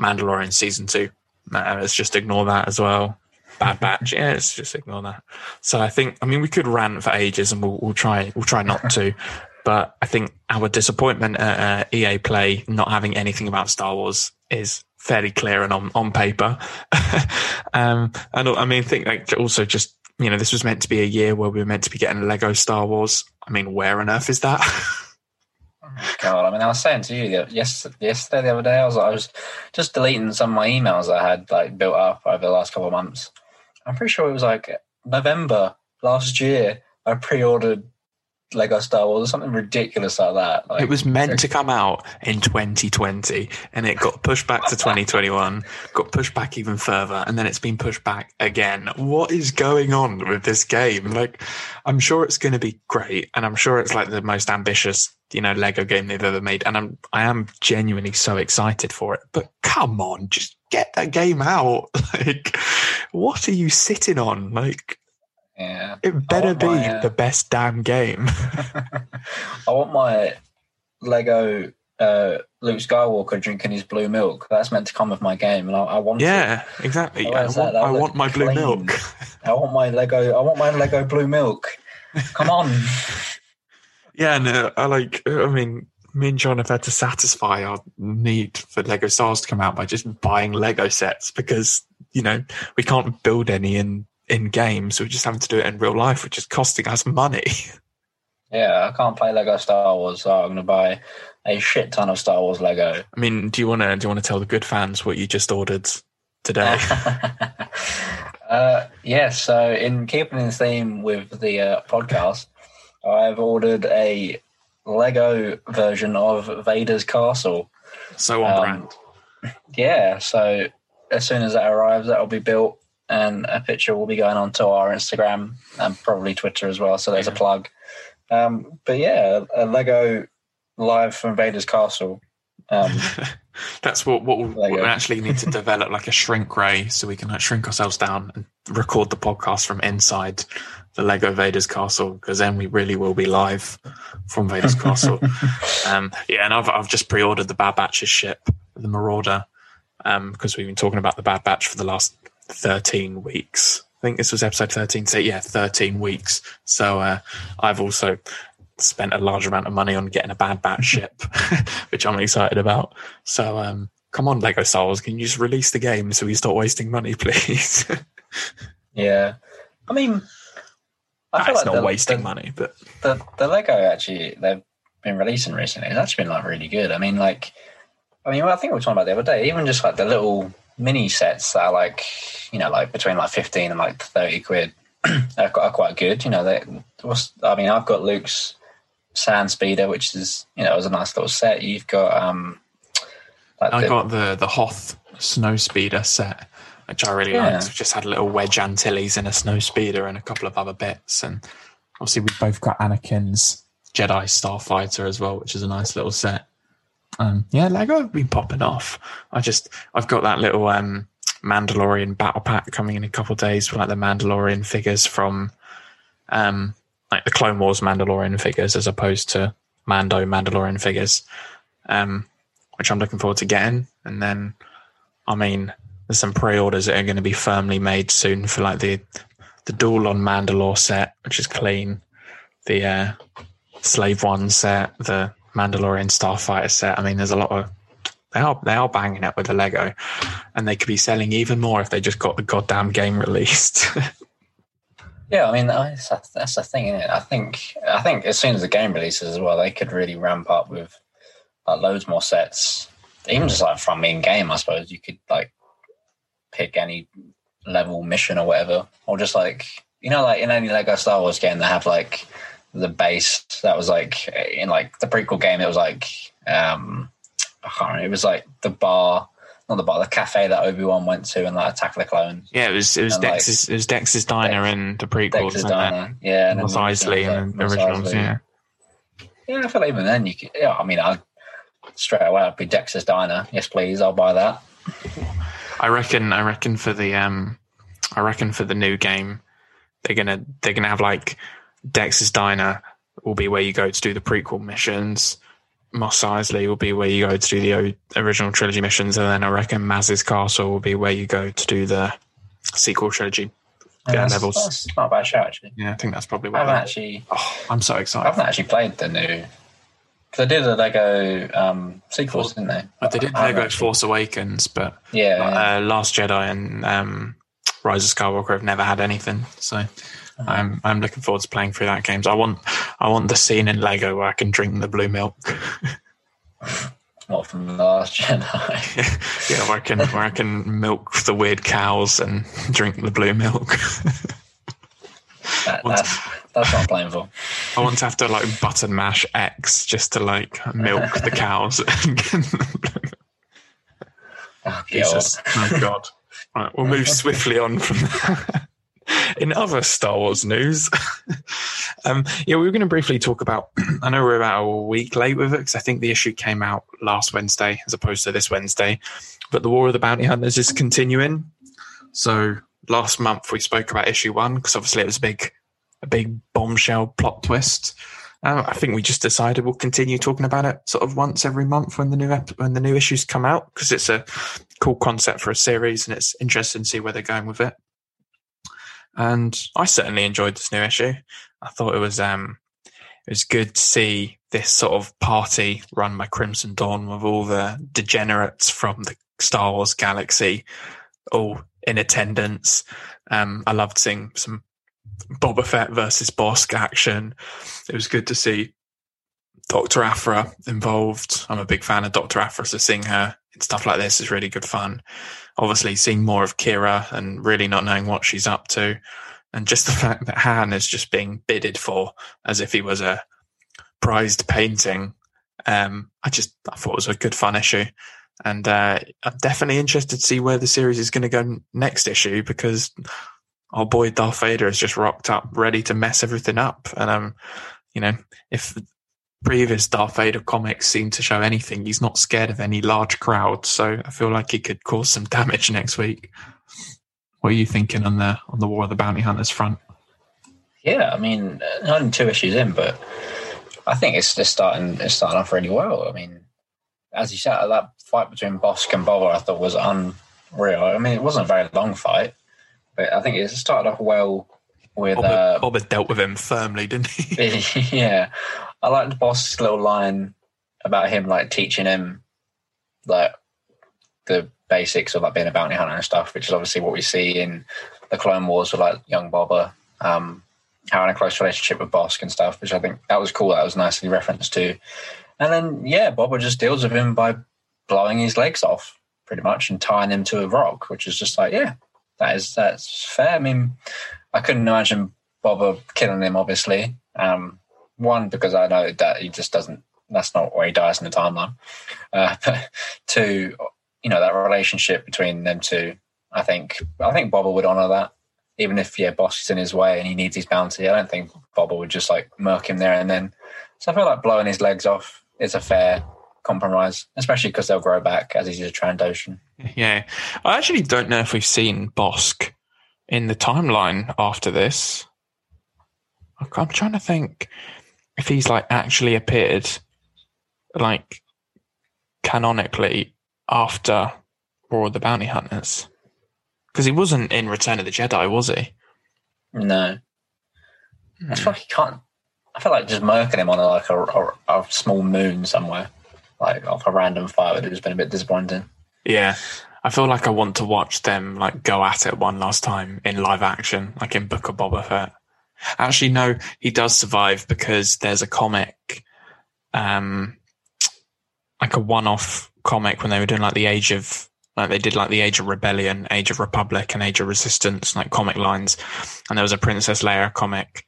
Mandalorian season 2 uh, let's just ignore that as well. Bad batch yeah let's just ignore that. So I think, I mean, we could rant for ages, and we'll, we'll try, we'll try not to. But I think our disappointment at uh, EA Play not having anything about Star Wars is fairly clear and on on paper. um, and I mean, think like also just you know, this was meant to be a year where we were meant to be getting Lego Star Wars. I mean, where on earth is that? God, I mean, I was saying to you the- yes, yesterday, the other day, I was, I was just deleting some of my emails I had like built up over the last couple of months. I'm pretty sure it was like November last year. I pre-ordered Lego Star Wars or something ridiculous like that. Like, it was meant to come out in 2020 and it got pushed back to 2021 got pushed back even further and then it's been pushed back again. What is going on with this game? Like i'm sure it's going to be great and i'm sure it's like the most ambitious you know lego game they've ever made and i'm i am genuinely so excited for it. But come on just get that game out. Like what are you sitting on? Like yeah. it better be my, uh, the best damn game I want my Lego uh, Luke Skywalker drinking his blue milk. That's meant to come with my game, and I, I want. it. yeah exactly Oh, i want, that? That I want my blue milk I want my Lego. I want my Lego blue milk. Come on. Yeah, no, I like. I mean, me and John have had to satisfy our need for Lego Stars to come out by just buying Lego sets because you know we can't build any in in games. We're just having to do it in real life, which is costing us money. Yeah, I can't play Lego Star Wars, so I'm going to buy a shit ton of Star Wars Lego. I mean, do you want to do you want to tell the good fans what you just ordered today? uh, yeah, so in keeping in theme with the uh, podcast, I've ordered a Lego version of Vader's Castle. so on Um, brand. Yeah, so as soon as that arrives, that'll be built, and a picture will be going onto our Instagram and probably Twitter as well. So there's a plug. Um, but yeah, a Lego live from Vader's Castle. Um, That's what what we'll, Lego. we actually need to develop like a shrink ray so we can like shrink ourselves down and record the podcast from inside the Lego Vader's castle because then we really will be live from Vader's castle. Um, yeah, and I've I've just pre-ordered the Bad Batch's ship, the Marauder, um, because we've been talking about the Bad Batch for the last thirteen weeks. I think this was episode thirteen. So yeah, thirteen weeks. So uh, I've also spent a large amount of money on getting a Bad Batch ship, which I'm excited about. So um, come on, Lego Star Wars, can you just release the game so we stop wasting money, please? yeah, I mean, I Nah, feel it's like not the, wasting the, money, but the the Lego actually they've been releasing recently. It's actually been like really good. I mean, like, I mean, I think we were talking about the other day. Even just like the little mini sets that are like, you know, like between like fifteen and like thirty quid are, are quite good. You know, they. What's, I mean, I've got Luke's sand speeder, which is you know, it was a nice little set. You've got um, like I the- got the the Hoth snow speeder set, which I really Yeah. liked. We've just had a little wedge Antilles and a snow speeder and a couple of other bits, and obviously we've both got Anakin's Jedi Starfighter as well, which is a nice little set. Um, yeah, Lego have been popping off. I just I've got that little um, Mandalorian battle pack coming in a couple of days for like the Mandalorian figures from um, like the Clone Wars Mandalorian figures as opposed to Mando Mandalorian figures. Um, which I'm looking forward to getting. And then, I mean, there's some pre-orders that are going to be firmly made soon for like the the Duel on Mandalore set, which is clean. The uh, Slave One set, the Mandalorian Starfighter set. I mean, there's a lot of they are they are banging it with the Lego, and they could be selling even more if they just got the goddamn game released. Yeah, I mean that's, that's the thing? I think I think as soon as the game releases as well, they could really ramp up with like loads more sets. Even just like from in game, I suppose you could like pick any level mission or whatever, or just like you know, like in any Lego Star Wars game, they have like the base that was like in like the prequel game. It was like um, I can't remember. It was like the bar, not the bar, the cafe that Obi Wan went to and like Attack of the Clones. yeah, it was it was And, like, Dex's it was Dex's Diner Dex- in the prequels, Dexter's and Diner, then yeah, and then Mos the Eisley originals, and the originals, Eisley. yeah. Yeah, I feel like even then you could. Yeah, I mean, I straight away I'd be Dex's Diner. Yes, please, I'll buy that. I reckon. I reckon for the um, I reckon for the new game, they're gonna they're gonna have like Dex's Diner will be where you go to do the prequel missions. Mos Eisley will be where you go to do the original trilogy missions, and then I reckon Maz's Castle will be where you go to do the sequel trilogy Yeah, Yeah, that's, levels. that's not a bad show actually. Yeah, I think that's probably I what. haven't actually, oh, I'm so excited. I haven't actually played the new. Because they did the Lego um, sequels, didn't they? But they did I Lego actually- Force Awakens, but Yeah, yeah. uh, Last Jedi and um, Rise of Skywalker have never had anything. So I'm I'm looking forward to playing through that games. I want I want the scene in Lego where I can drink the blue milk. Not from the Last Jedi? yeah, where I can where I can milk the weird cows and drink the blue milk. that, that's that's what I'm playing for. I want to have to like button mash X just to like milk the cows. and get the blue milk. Oh, Jesus, God. oh God! Right, we'll move swiftly on from that. In other Star Wars news, um, yeah, we were going to briefly talk about. I know we're about a week late with it because I think the issue came out last Wednesday as opposed to this Wednesday. But the War of the Bounty Hunters is continuing. So last month we spoke about issue one because obviously it was a big, a big bombshell plot twist. Um, I think we just decided we'll continue talking about it sort of once every month when the new ep- when the new issues come out because it's a cool concept for a series and it's interesting to see where they're going with it. And I certainly enjoyed this new issue. I thought it was um it was good to see this sort of party run by Crimson Dawn with all the degenerates from the Star Wars galaxy all in attendance. Um, I loved seeing some Boba Fett versus Bossk action. It was good to see Dr. Aphra involved. I'm a big fan of Dr. Aphra, so seeing her in stuff like this is really good fun. Obviously, seeing more of Qi'ra and really not knowing what she's up to. And just the fact that Han is just being bidded for as if he was a prized painting. Um, I just I thought it was a good fun issue. And uh, I'm definitely interested to see where the series is going to go next issue because our boy Darth Vader has just rocked up, ready to mess everything up. And um, you know, if previous Darth Vader comics seem to show anything, he's not scared of any large crowds. So I feel like he could cause some damage next week. What are you thinking on the on the War of the Bounty Hunters front? Yeah, I mean, uh, only two issues in, but I think it's just starting it's starting off really well. I mean, as you said, that fight between Bossk and Boba I thought was unreal. I mean, it wasn't a very long fight, but I think it started off well with Boba, uh, Boba dealt with him firmly, didn't he? yeah, I liked Bossk's little line about him like teaching him like the basics of like being a bounty hunter and stuff, which is obviously what we see in the Clone Wars with like young Boba, um, having a close relationship with Bossk and stuff, which I think that was cool. That was nicely referenced to. And then yeah, Boba just deals with him by blowing his legs off pretty much and tying him to a rock, which is just like yeah, that is that's fair. I mean, I couldn't imagine Boba killing him, obviously. Um, one because I know that he just doesn't. That's not where he dies in the timeline. Uh, but two, you know, that relationship between them two. I think I think Boba would honor that, even if yeah, Bossk is in his way and he needs his bounty. I don't think Boba would just like murk him there and then. So I feel like blowing his legs off is a fair compromise, especially because they'll grow back as he's a Trandoshan. Yeah, I actually don't know if we've seen Bossk in the timeline after this. I'm trying to think if he's like actually appeared like canonically after War of the Bounty Hunters. Because he wasn't in Return of the Jedi, was he? No. I hmm. feel like he can't. I feel like just murking him on a, like a, a, a small moon somewhere, like off a random fire would have just been a bit disappointing. Yeah, I feel like I want to watch them like go at it one last time in live action, like in Book of Boba Fett. Actually, no, he does survive because there's a comic, um, like a one-off comic when they were doing like the Age of, like they did like the Age of Rebellion, Age of Republic, and Age of Resistance, like comic lines, and there was a Princess Leia comic,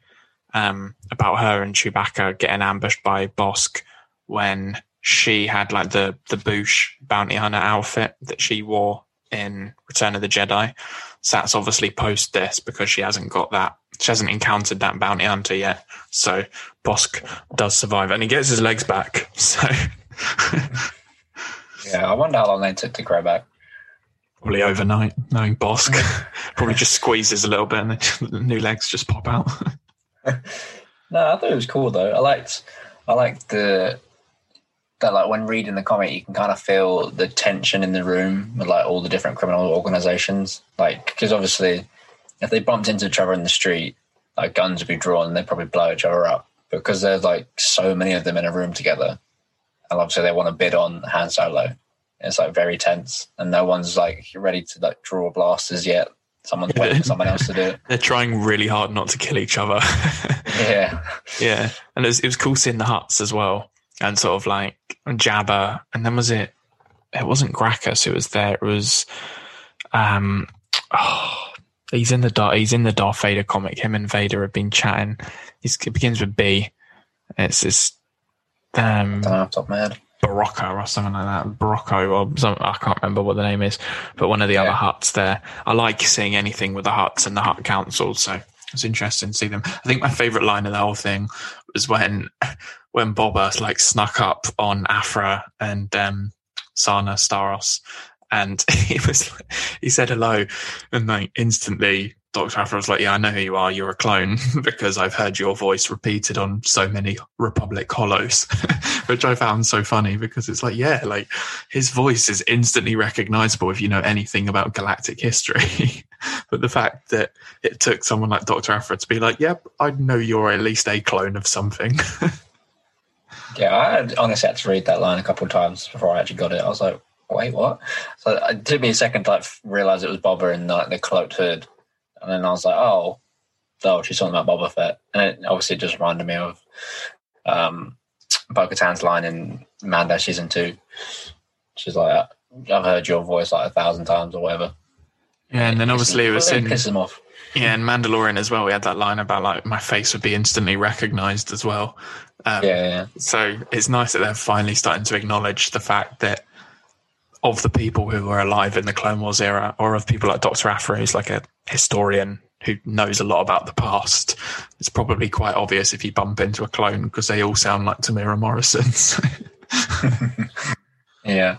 um, about her and Chewbacca getting ambushed by Bossk when she had like the the Boushh bounty hunter outfit that she wore in Return of the Jedi. So that's obviously post this because she hasn't got that. She hasn't encountered that bounty hunter yet. So Bossk does survive and he gets his legs back. So yeah, I wonder how long they took to grow back. Probably overnight, knowing Bossk. Probably just squeezes a little bit and the new legs just pop out. no, I thought it was cool though. I liked I liked the that like when reading the comic you can kind of feel the tension in the room with like all the different criminal organizations. Like because obviously if they bumped into each other in the street like guns would be drawn and they'd probably blow each other up because there's like so many of them in a room together. And obviously they want to bid on Han Solo. It's like very tense and no one's like ready to like draw blasters yet. Someone's waiting for someone else to do it. They're trying really hard not to kill each other. Yeah. Yeah. And it was, it was cool seeing the Hutts as well and sort of like Jabba, and then was it? It wasn't Grakkus who was there. It was, um, oh, he's in the Darth, he's in the Darth Vader comic. Him and Vader have been chatting. He's, it begins with B. It's this, um, I top man. Barocco or something like that. Barocco or some, I can't remember what the name is, but one of the yeah. other Hutts there. I like seeing anything with the Hutts and the Hutt Council, so it's interesting to see them. I think my favorite line of the whole thing was when when Boba like snuck up on Aphra and um, Sana Starros, and he was he said hello, and like instantly Doctor Aphra was like, "Yeah, I know who you are. You're a clone because I've heard your voice repeated on so many Republic hollows," which I found so funny because it's like, yeah, like his voice is instantly recognizable if you know anything about galactic history. But the fact that it took someone like Doctor Aphra to be like, "Yep, I know you're at least a clone of something." Yeah, I had, honestly had to read that line a couple of times before I actually got it. I was like, wait, what? So it took me a second to like realize it was Boba in like the cloaked hood, and then I was like, oh, oh, she's talking about Boba Fett, and it obviously just reminded me of um, Bo-Katan's line in Mando season two. She's like, I've heard your voice like a thousand times or whatever. Yeah, and then obviously it was in piss him off. Yeah, and Mandalorian as well. We had that line about like my face would be instantly recognized as well. Um, yeah, yeah. So it's nice that they're finally starting to acknowledge the fact that of the people who were alive in the Clone Wars era, or of people like Doctor Aphra, who's like a historian who knows a lot about the past, it's probably quite obvious if you bump into a clone because they all sound like Temuera Morrison. yeah,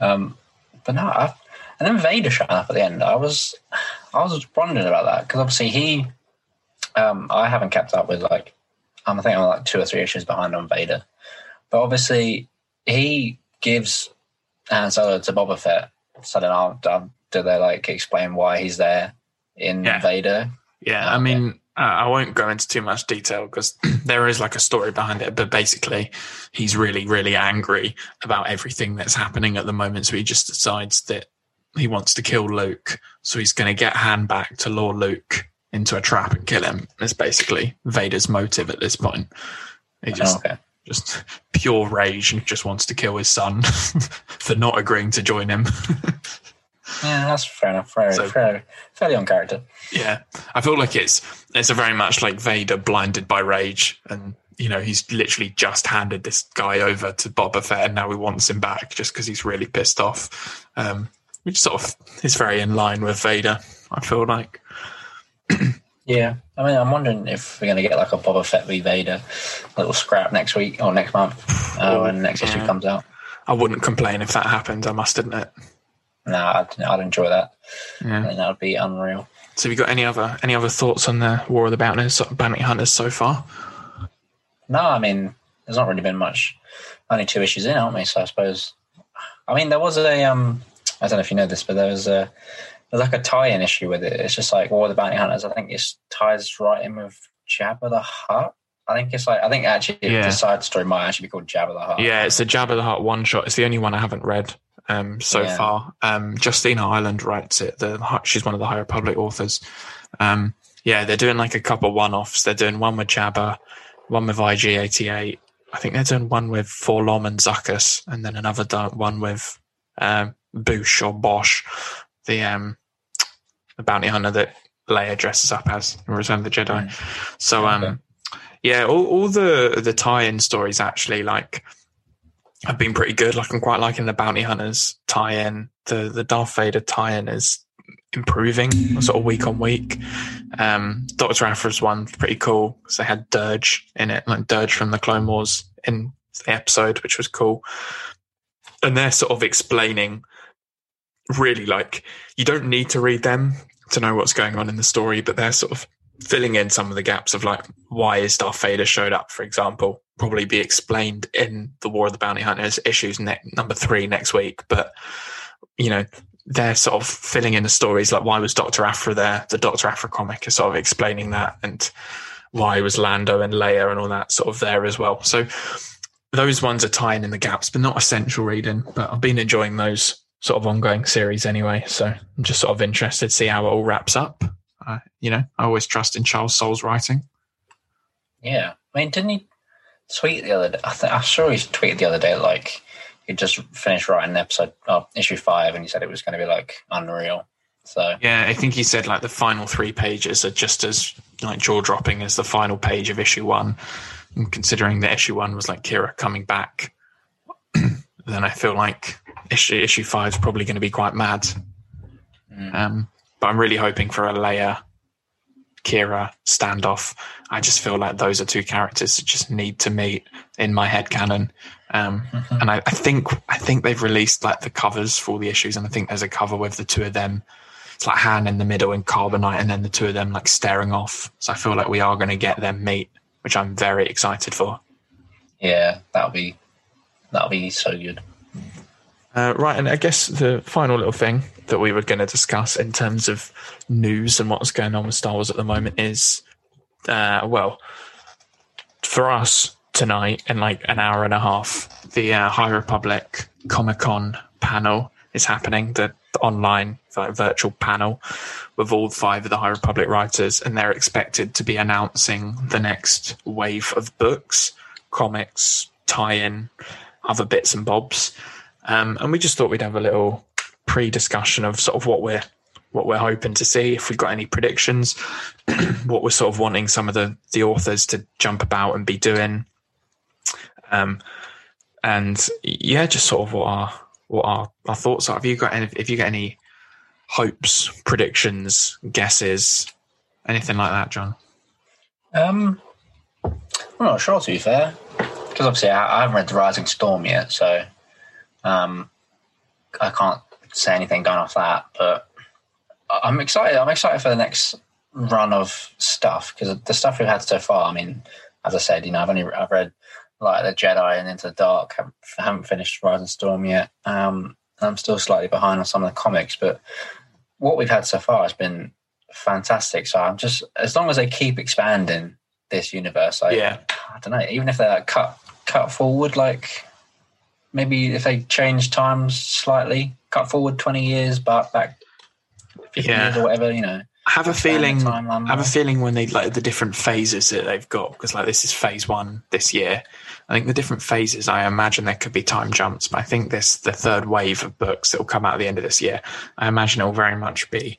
um, but no, I, and then Vader showing up at the end. I was, I was wondering about that because obviously he, um, I haven't kept up with like, I'm I think I'm like two or three issues behind on Vader, but obviously he gives Han Solo to Boba Fett. So then, I'll, I'll, do they like explain why he's there in Yeah. Vader? Yeah, I mean, uh, I won't go into too much detail because there is like a story behind it, but basically, he's really, really angry about everything that's happening at the moment. So he just decides that he wants to kill Luke. So he's going to get Han back to lure Luke into a trap and kill him. That's basically Vader's motive at this point. He just, Oh, okay. just pure rage and just wants to kill his son for not agreeing to join him. Yeah, that's fair enough. Fairly, So- fairly, fairly on character. Yeah, I feel like it's it's a very much like Vader blinded by rage, and you know he's literally just handed this guy over to Boba Fett, and now he wants him back just because he's really pissed off, um, which sort of is very in line with Vader. I feel like. Yeah, I mean, I'm wondering if we're going to get like a Boba Fett v Vader little scrap next week or next month uh, when the next issue comes out. I wouldn't complain if that happened. I must admit. No, I'd, I'd enjoy that. I Yeah. think that would be unreal. So, have you got any other any other thoughts on the War of the Bounty Bounty Hunters so far? No, I mean, there's not really been much. Only two issues in, aren't we? So I suppose. I mean, there was a. um I don't know if you know this, but there was a there's like a tie-in issue with it. It's just like War of the Bounty Hunters. I think it ties right in with Jabba the Hutt. I think it's like I think actually Yeah. the side story might actually be called Jabba the Hutt. Yeah, it's a Jabba the Hutt one shot. It's the only one I haven't read um, so Yeah. far. Um, Justina Ireland writes it. The she's one of the High Republic authors. Um, yeah, they're doing like a couple one offs. They're doing one with Jabba, one with IG88. I think they're doing one with 4-LOM and Zuckuss, and then another one with um, Boosh or Bosch, the um, the bounty hunter that Leia dresses up as in Return of the Jedi. So um, yeah, all, all the the tie-in stories actually like have been pretty good. Like I'm quite liking the bounty hunters tie-in. The the Darth Vader tie-in is improving sort of week on week. Um, Doctor Aphra's one's pretty cool because they had Dirge in it, like Dirge from the Clone Wars in the episode, which was cool. And they're sort of explaining really like you don't need to read them to know what's going on in the story, but they're sort of filling in some of the gaps of like why is Darth Vader showed up, for example, probably be explained in the War of the Bounty Hunters issues ne- number three next week. But you know, they're sort of filling in the stories like why was Doctor Aphra there? The Doctor Aphra comic is sort of explaining that and why was Lando and Leia and all that sort of there as well. So those ones are tying in the gaps, but not essential reading. But I've been enjoying those sort of ongoing series anyway. So I'm just sort of interested to see how it all wraps up. Uh, you know, I always trust in Charles Soule's writing. Yeah, I mean, didn't he tweet the other day? I think I'm sure he tweeted the other day like he just finished writing episode oh, issue five, and he said it was going to be like unreal. So Yeah, I think he said like the final three pages are just as like jaw dropping as the final page of issue one. And considering that issue one was like Qi'ra coming back, then I feel like issue issue five is probably going to be quite mad. Mm. Um, but I'm really hoping for a Leia, Qi'ra standoff. I just feel like those are two characters that just need to meet in my head canon. Um, Mhm. and I, I think I think they've released like the covers for all the issues, and I think there's a cover with the two of them. It's like Han in the middle and Carbonite, and then the two of them like staring off. So I feel like we are going to get them meet, which I'm very excited for. yeah, that'll be that'll be so good. Uh, right, and I guess the final little thing that we were going to discuss in terms of news and what's going on with Star Wars at the moment is, uh, well, for us tonight in like an hour and a half, the uh, High Republic Comic Con panel is happening. The, the online like, virtual panel with all five of the High Republic writers, and they're expected to be announcing the next wave of books, comics, tie-in, other bits and bobs. Um, and we just thought we'd have a little pre-discussion of sort of what we're what we're hoping to see, if we've got any predictions, what we're sort of wanting some of the the authors to jump about and be doing. Um, and yeah, just sort of what our what our, our thoughts are. Have you got any? If you got any hopes, predictions, guesses, anything like that, John? Um, I'm not sure to be fair, because obviously I, I haven't read The Rising Storm yet, so um, I can't say anything going off that. But I- I'm excited. I'm excited for the next run of stuff because the stuff we've had so far. I mean, as I said, you know, I've only I've read like the Jedi and Into the Dark. haven't, haven't finished Rising Storm yet. Um, I'm still slightly behind on some of the comics, but what we've had so far has been fantastic. So I'm just as long as they keep expanding this universe, like, Yeah. I don't know, even if they like cut cut forward, like maybe if they change times slightly, cut forward twenty years, but back fifty Yeah. years or whatever, you know. I have a feeling. I have a feeling when they like the different phases that they've got because like this is phase one this year. I think the different phases. I imagine there could be time jumps, but I think this the third wave of books that will come out at the end of this year. I imagine it will very much be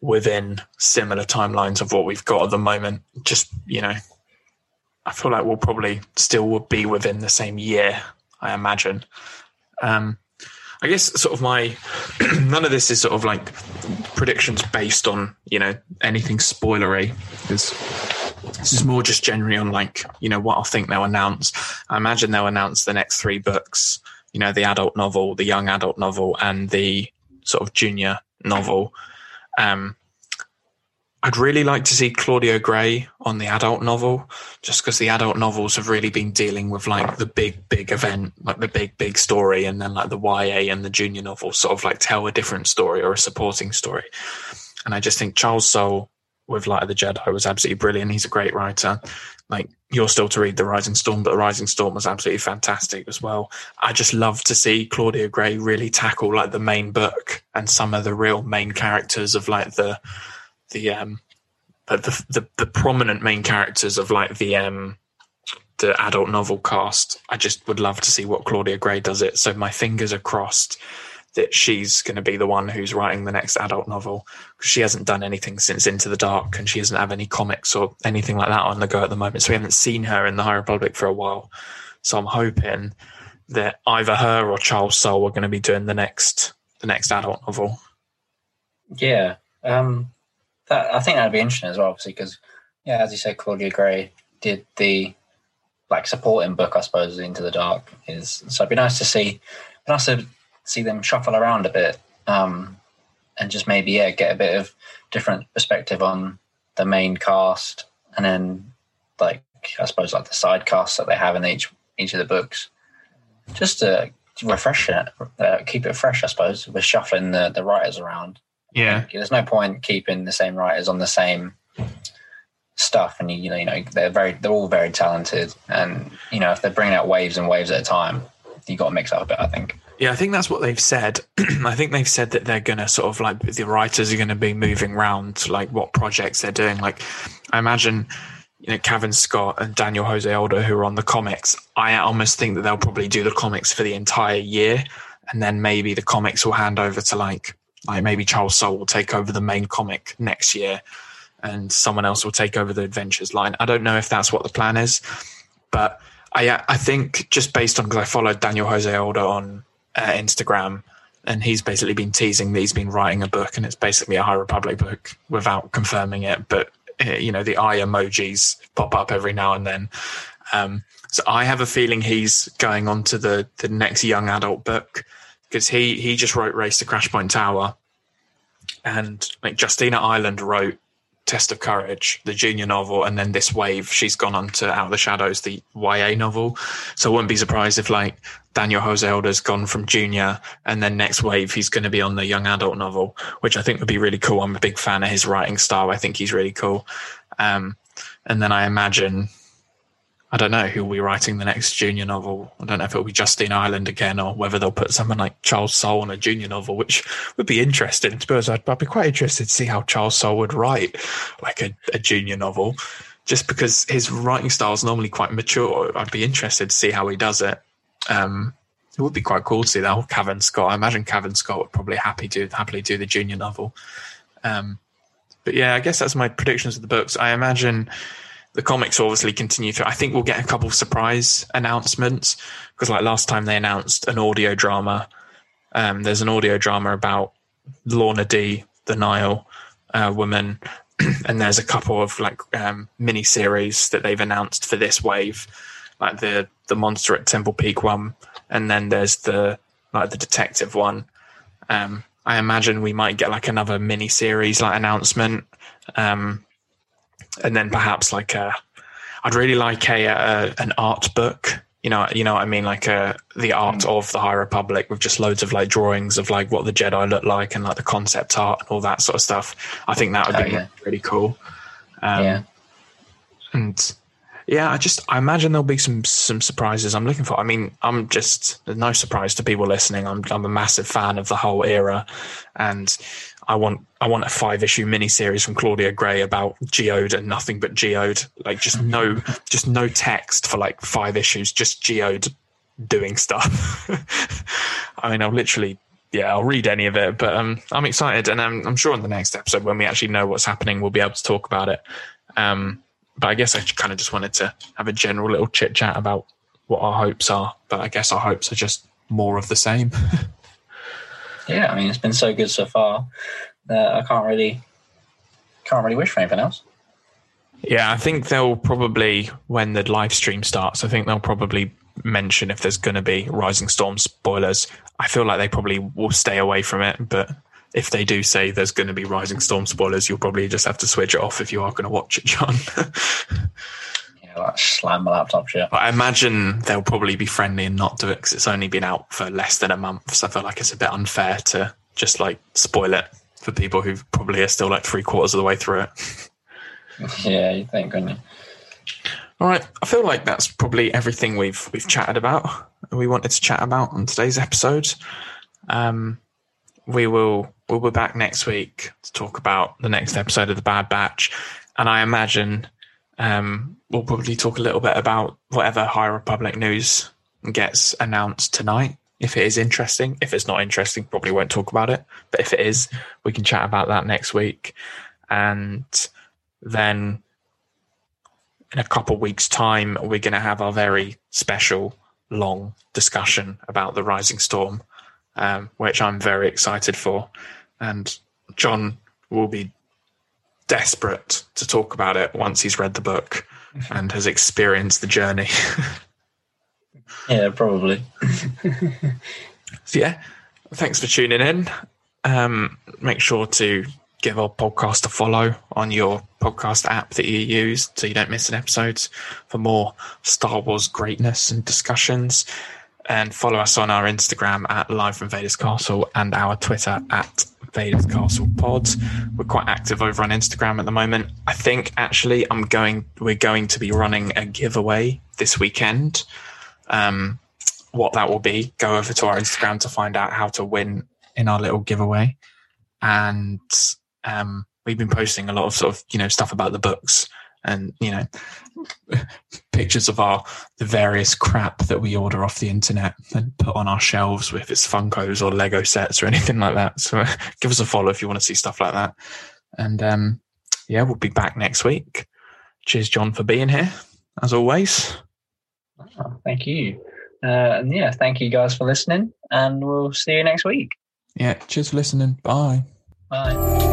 within similar timelines of what we've got at the moment. Just you know, I feel like we'll probably still would be within the same year. I imagine. Um, I guess sort of my none of this is sort of like predictions based on you know anything spoilery because this is more just generally on like you know what I think they'll announce. I imagine they'll announce the next three books. You know, the adult novel, the young adult novel, and the sort of junior novel. Um, I'd really like to see Claudia Gray on the adult novel, just because the adult novels have really been dealing with like the big, big event, like the big, big story, and then like the YA and the junior novels sort of like tell a different story or a supporting story. And I just think Charles Soule with Light of the Jedi was absolutely brilliant. He's a great writer. Like you're still to read The Rising Storm, but The Rising Storm was absolutely fantastic as well. I just love to see Claudia Gray really tackle like the main book and some of the real main characters of like the the um the the, the, prominent main characters of like the um the adult novel cast. I just would love to see what Claudia Gray does it. So my fingers are crossed that she's going to be the one who's writing the next adult novel because she hasn't done anything since Into the Dark and she doesn't have any comics or anything like that on the go at the moment. So we haven't seen her in the High Republic for a while. So I'm hoping that either her or Charles Soule are going to be doing the next the next adult novel. Yeah, um, that I think that'd be interesting as well, obviously, because yeah, as you said, Claudia Gray did the like supporting book, I suppose, Into the Dark is. So it'd be nice to see, nice to see them shuffle around a bit, um, and just maybe yeah, get a bit of different perspective on the main cast, and then like I suppose like the side casts that they have in each each of the books, just to refresh it, uh, keep it fresh. I suppose with shuffling the the writers around. Yeah, There's no point keeping the same writers on the same stuff, and you, know, you know, they're very, they're all very talented, and you know, if they're bringing out waves and waves at a time, you got to mix up a bit. I think. Yeah, I think that's what they've said. I think they've said that they're going to sort of like the writers are going to be moving around like what projects they're doing. Like, I imagine, you know, Cavan Scott and Daniel Jose Older, who are on the comics, I almost think that they'll probably do the comics for the entire year. And then maybe the comics will hand over to like, like maybe Charles Soule will take over the main comic next year and someone else will take over the adventures line. I don't know if that's what the plan is, but I, I think just based on because I followed Daniel Jose Older on uh, Instagram, and he's basically been teasing that he's been writing a book, and it's basically a High Republic book without confirming it. But uh, you know, the eye emojis pop up every now and then. Um, so I have a feeling he's going on to the the next young adult book because he he just wrote Race to Crash Point Tower, and like Justina Ireland wrote Test of Courage, the junior novel, and then this wave, she's gone on to Out of the Shadows, the YA novel. So I wouldn't be surprised if like Daniel Jose Older's gone from junior and then next wave he's going to be on the young adult novel, which I think would be really cool. I'm a big fan of his writing style. I think he's really cool. Um, and then I imagine, I don't know who will be writing the next junior novel. I don't know if it'll be Justina Ireland again or whether they'll put someone like Charles Soule on a junior novel, which would be interesting. To be I'd, I'd be quite interested to see how Charles Soule would write like a, a junior novel, just because his writing style is normally quite mature. I'd be interested to see how he does it. Um, it would be quite cool to see that. Or Cavan Scott. I imagine Cavan Scott would probably happy do happily do the junior novel. Um, but yeah, I guess that's my predictions of the books. I imagine the comics obviously continue through. I think we'll get a couple of surprise announcements because, like last time, they announced an audio drama. Um, there's an audio drama about Lourna Dee, the Nihil uh, woman, and there's a couple of like um, mini series that they've announced for this wave, like the the monster at Temple Peak one, and then there's the like the detective one. Um, I imagine we might get like another mini series like announcement, um, and then perhaps like a. I'd really like a, a an art book you know, you know what I mean, like uh, the art mm. of the High Republic with just loads of like drawings of like what the Jedi look like and like the concept art and all that sort of stuff. I think that would oh, be yeah. really cool. Um, yeah, and yeah, I just I imagine there'll be some some surprises. I'm looking for. I mean, I'm just no surprise to people listening. I'm I'm a massive fan of the whole era, and I want I want a five issue miniseries from Claudia Gray about Geode and nothing but Geode. Like just no just no text for like five issues, just Geode doing stuff. I mean, I'll literally yeah, I'll read any of it, but um, I'm excited, and I'm, I'm sure in the next episode when we actually know what's happening, we'll be able to talk about it. Um, but I guess I kind of just wanted to have a general little chit chat about what our hopes are. But I guess our hopes are just more of the same. yeah, I mean, it's been so good so far that I can't really can't really wish for anything else. Yeah, I think they'll probably when the live stream starts. I think they'll probably mention if there's going to be Rising Storm spoilers. I feel like they probably will stay away from it, but if they do say there's going to be Rising Storm spoilers, you'll probably just have to switch it off if you are going to watch it, John. yeah, like slam my laptop shut. But I imagine they'll probably be friendly and not do it because it's only been out for less than a month. So I feel like it's a bit unfair to just like spoil it for people who probably are still like three quarters of the way through it. yeah, you think, wouldn't you? All right, I feel like that's probably everything we've we've chatted about. We wanted to chat about on today's episode. Um, we will we'll be back next week to talk about the next episode of the Bad Batch, and I imagine um, we'll probably talk a little bit about whatever High Republic news gets announced tonight if it is interesting. If it's not interesting, probably won't talk about it. But if it is, we can chat about that next week. And then in a couple weeks' time, we're going to have our very special long discussion about the Rising Storm, um, which I'm very excited for. And John will be desperate to talk about it once he's read the book and has experienced the journey. Yeah, probably. so yeah, thanks for tuning in. Um, make sure to give our podcast a follow on your podcast app that you use so you don't miss an episode for more Star Wars greatness and discussions. And follow us on our Instagram at Live from Vader's Castle and our Twitter at Vader's Castle Pod. We're quite active over on Instagram at the moment. I think actually I'm going we're going to be running a giveaway this weekend um, what that will be, go over to our Instagram to find out how to win in our little giveaway. And um, we've been posting a lot of sort of you know stuff about the books and you know pictures of our the various crap that we order off the internet and put on our shelves if it's Funkos or Lego sets or anything like that. So give us a follow if you want to see stuff like that. And um, yeah, we'll be back next week. Cheers, John, for being here as always. Oh, thank you. Uh, and yeah, thank you guys for listening, and we'll see you next week. Yeah, cheers for listening. Bye. Bye.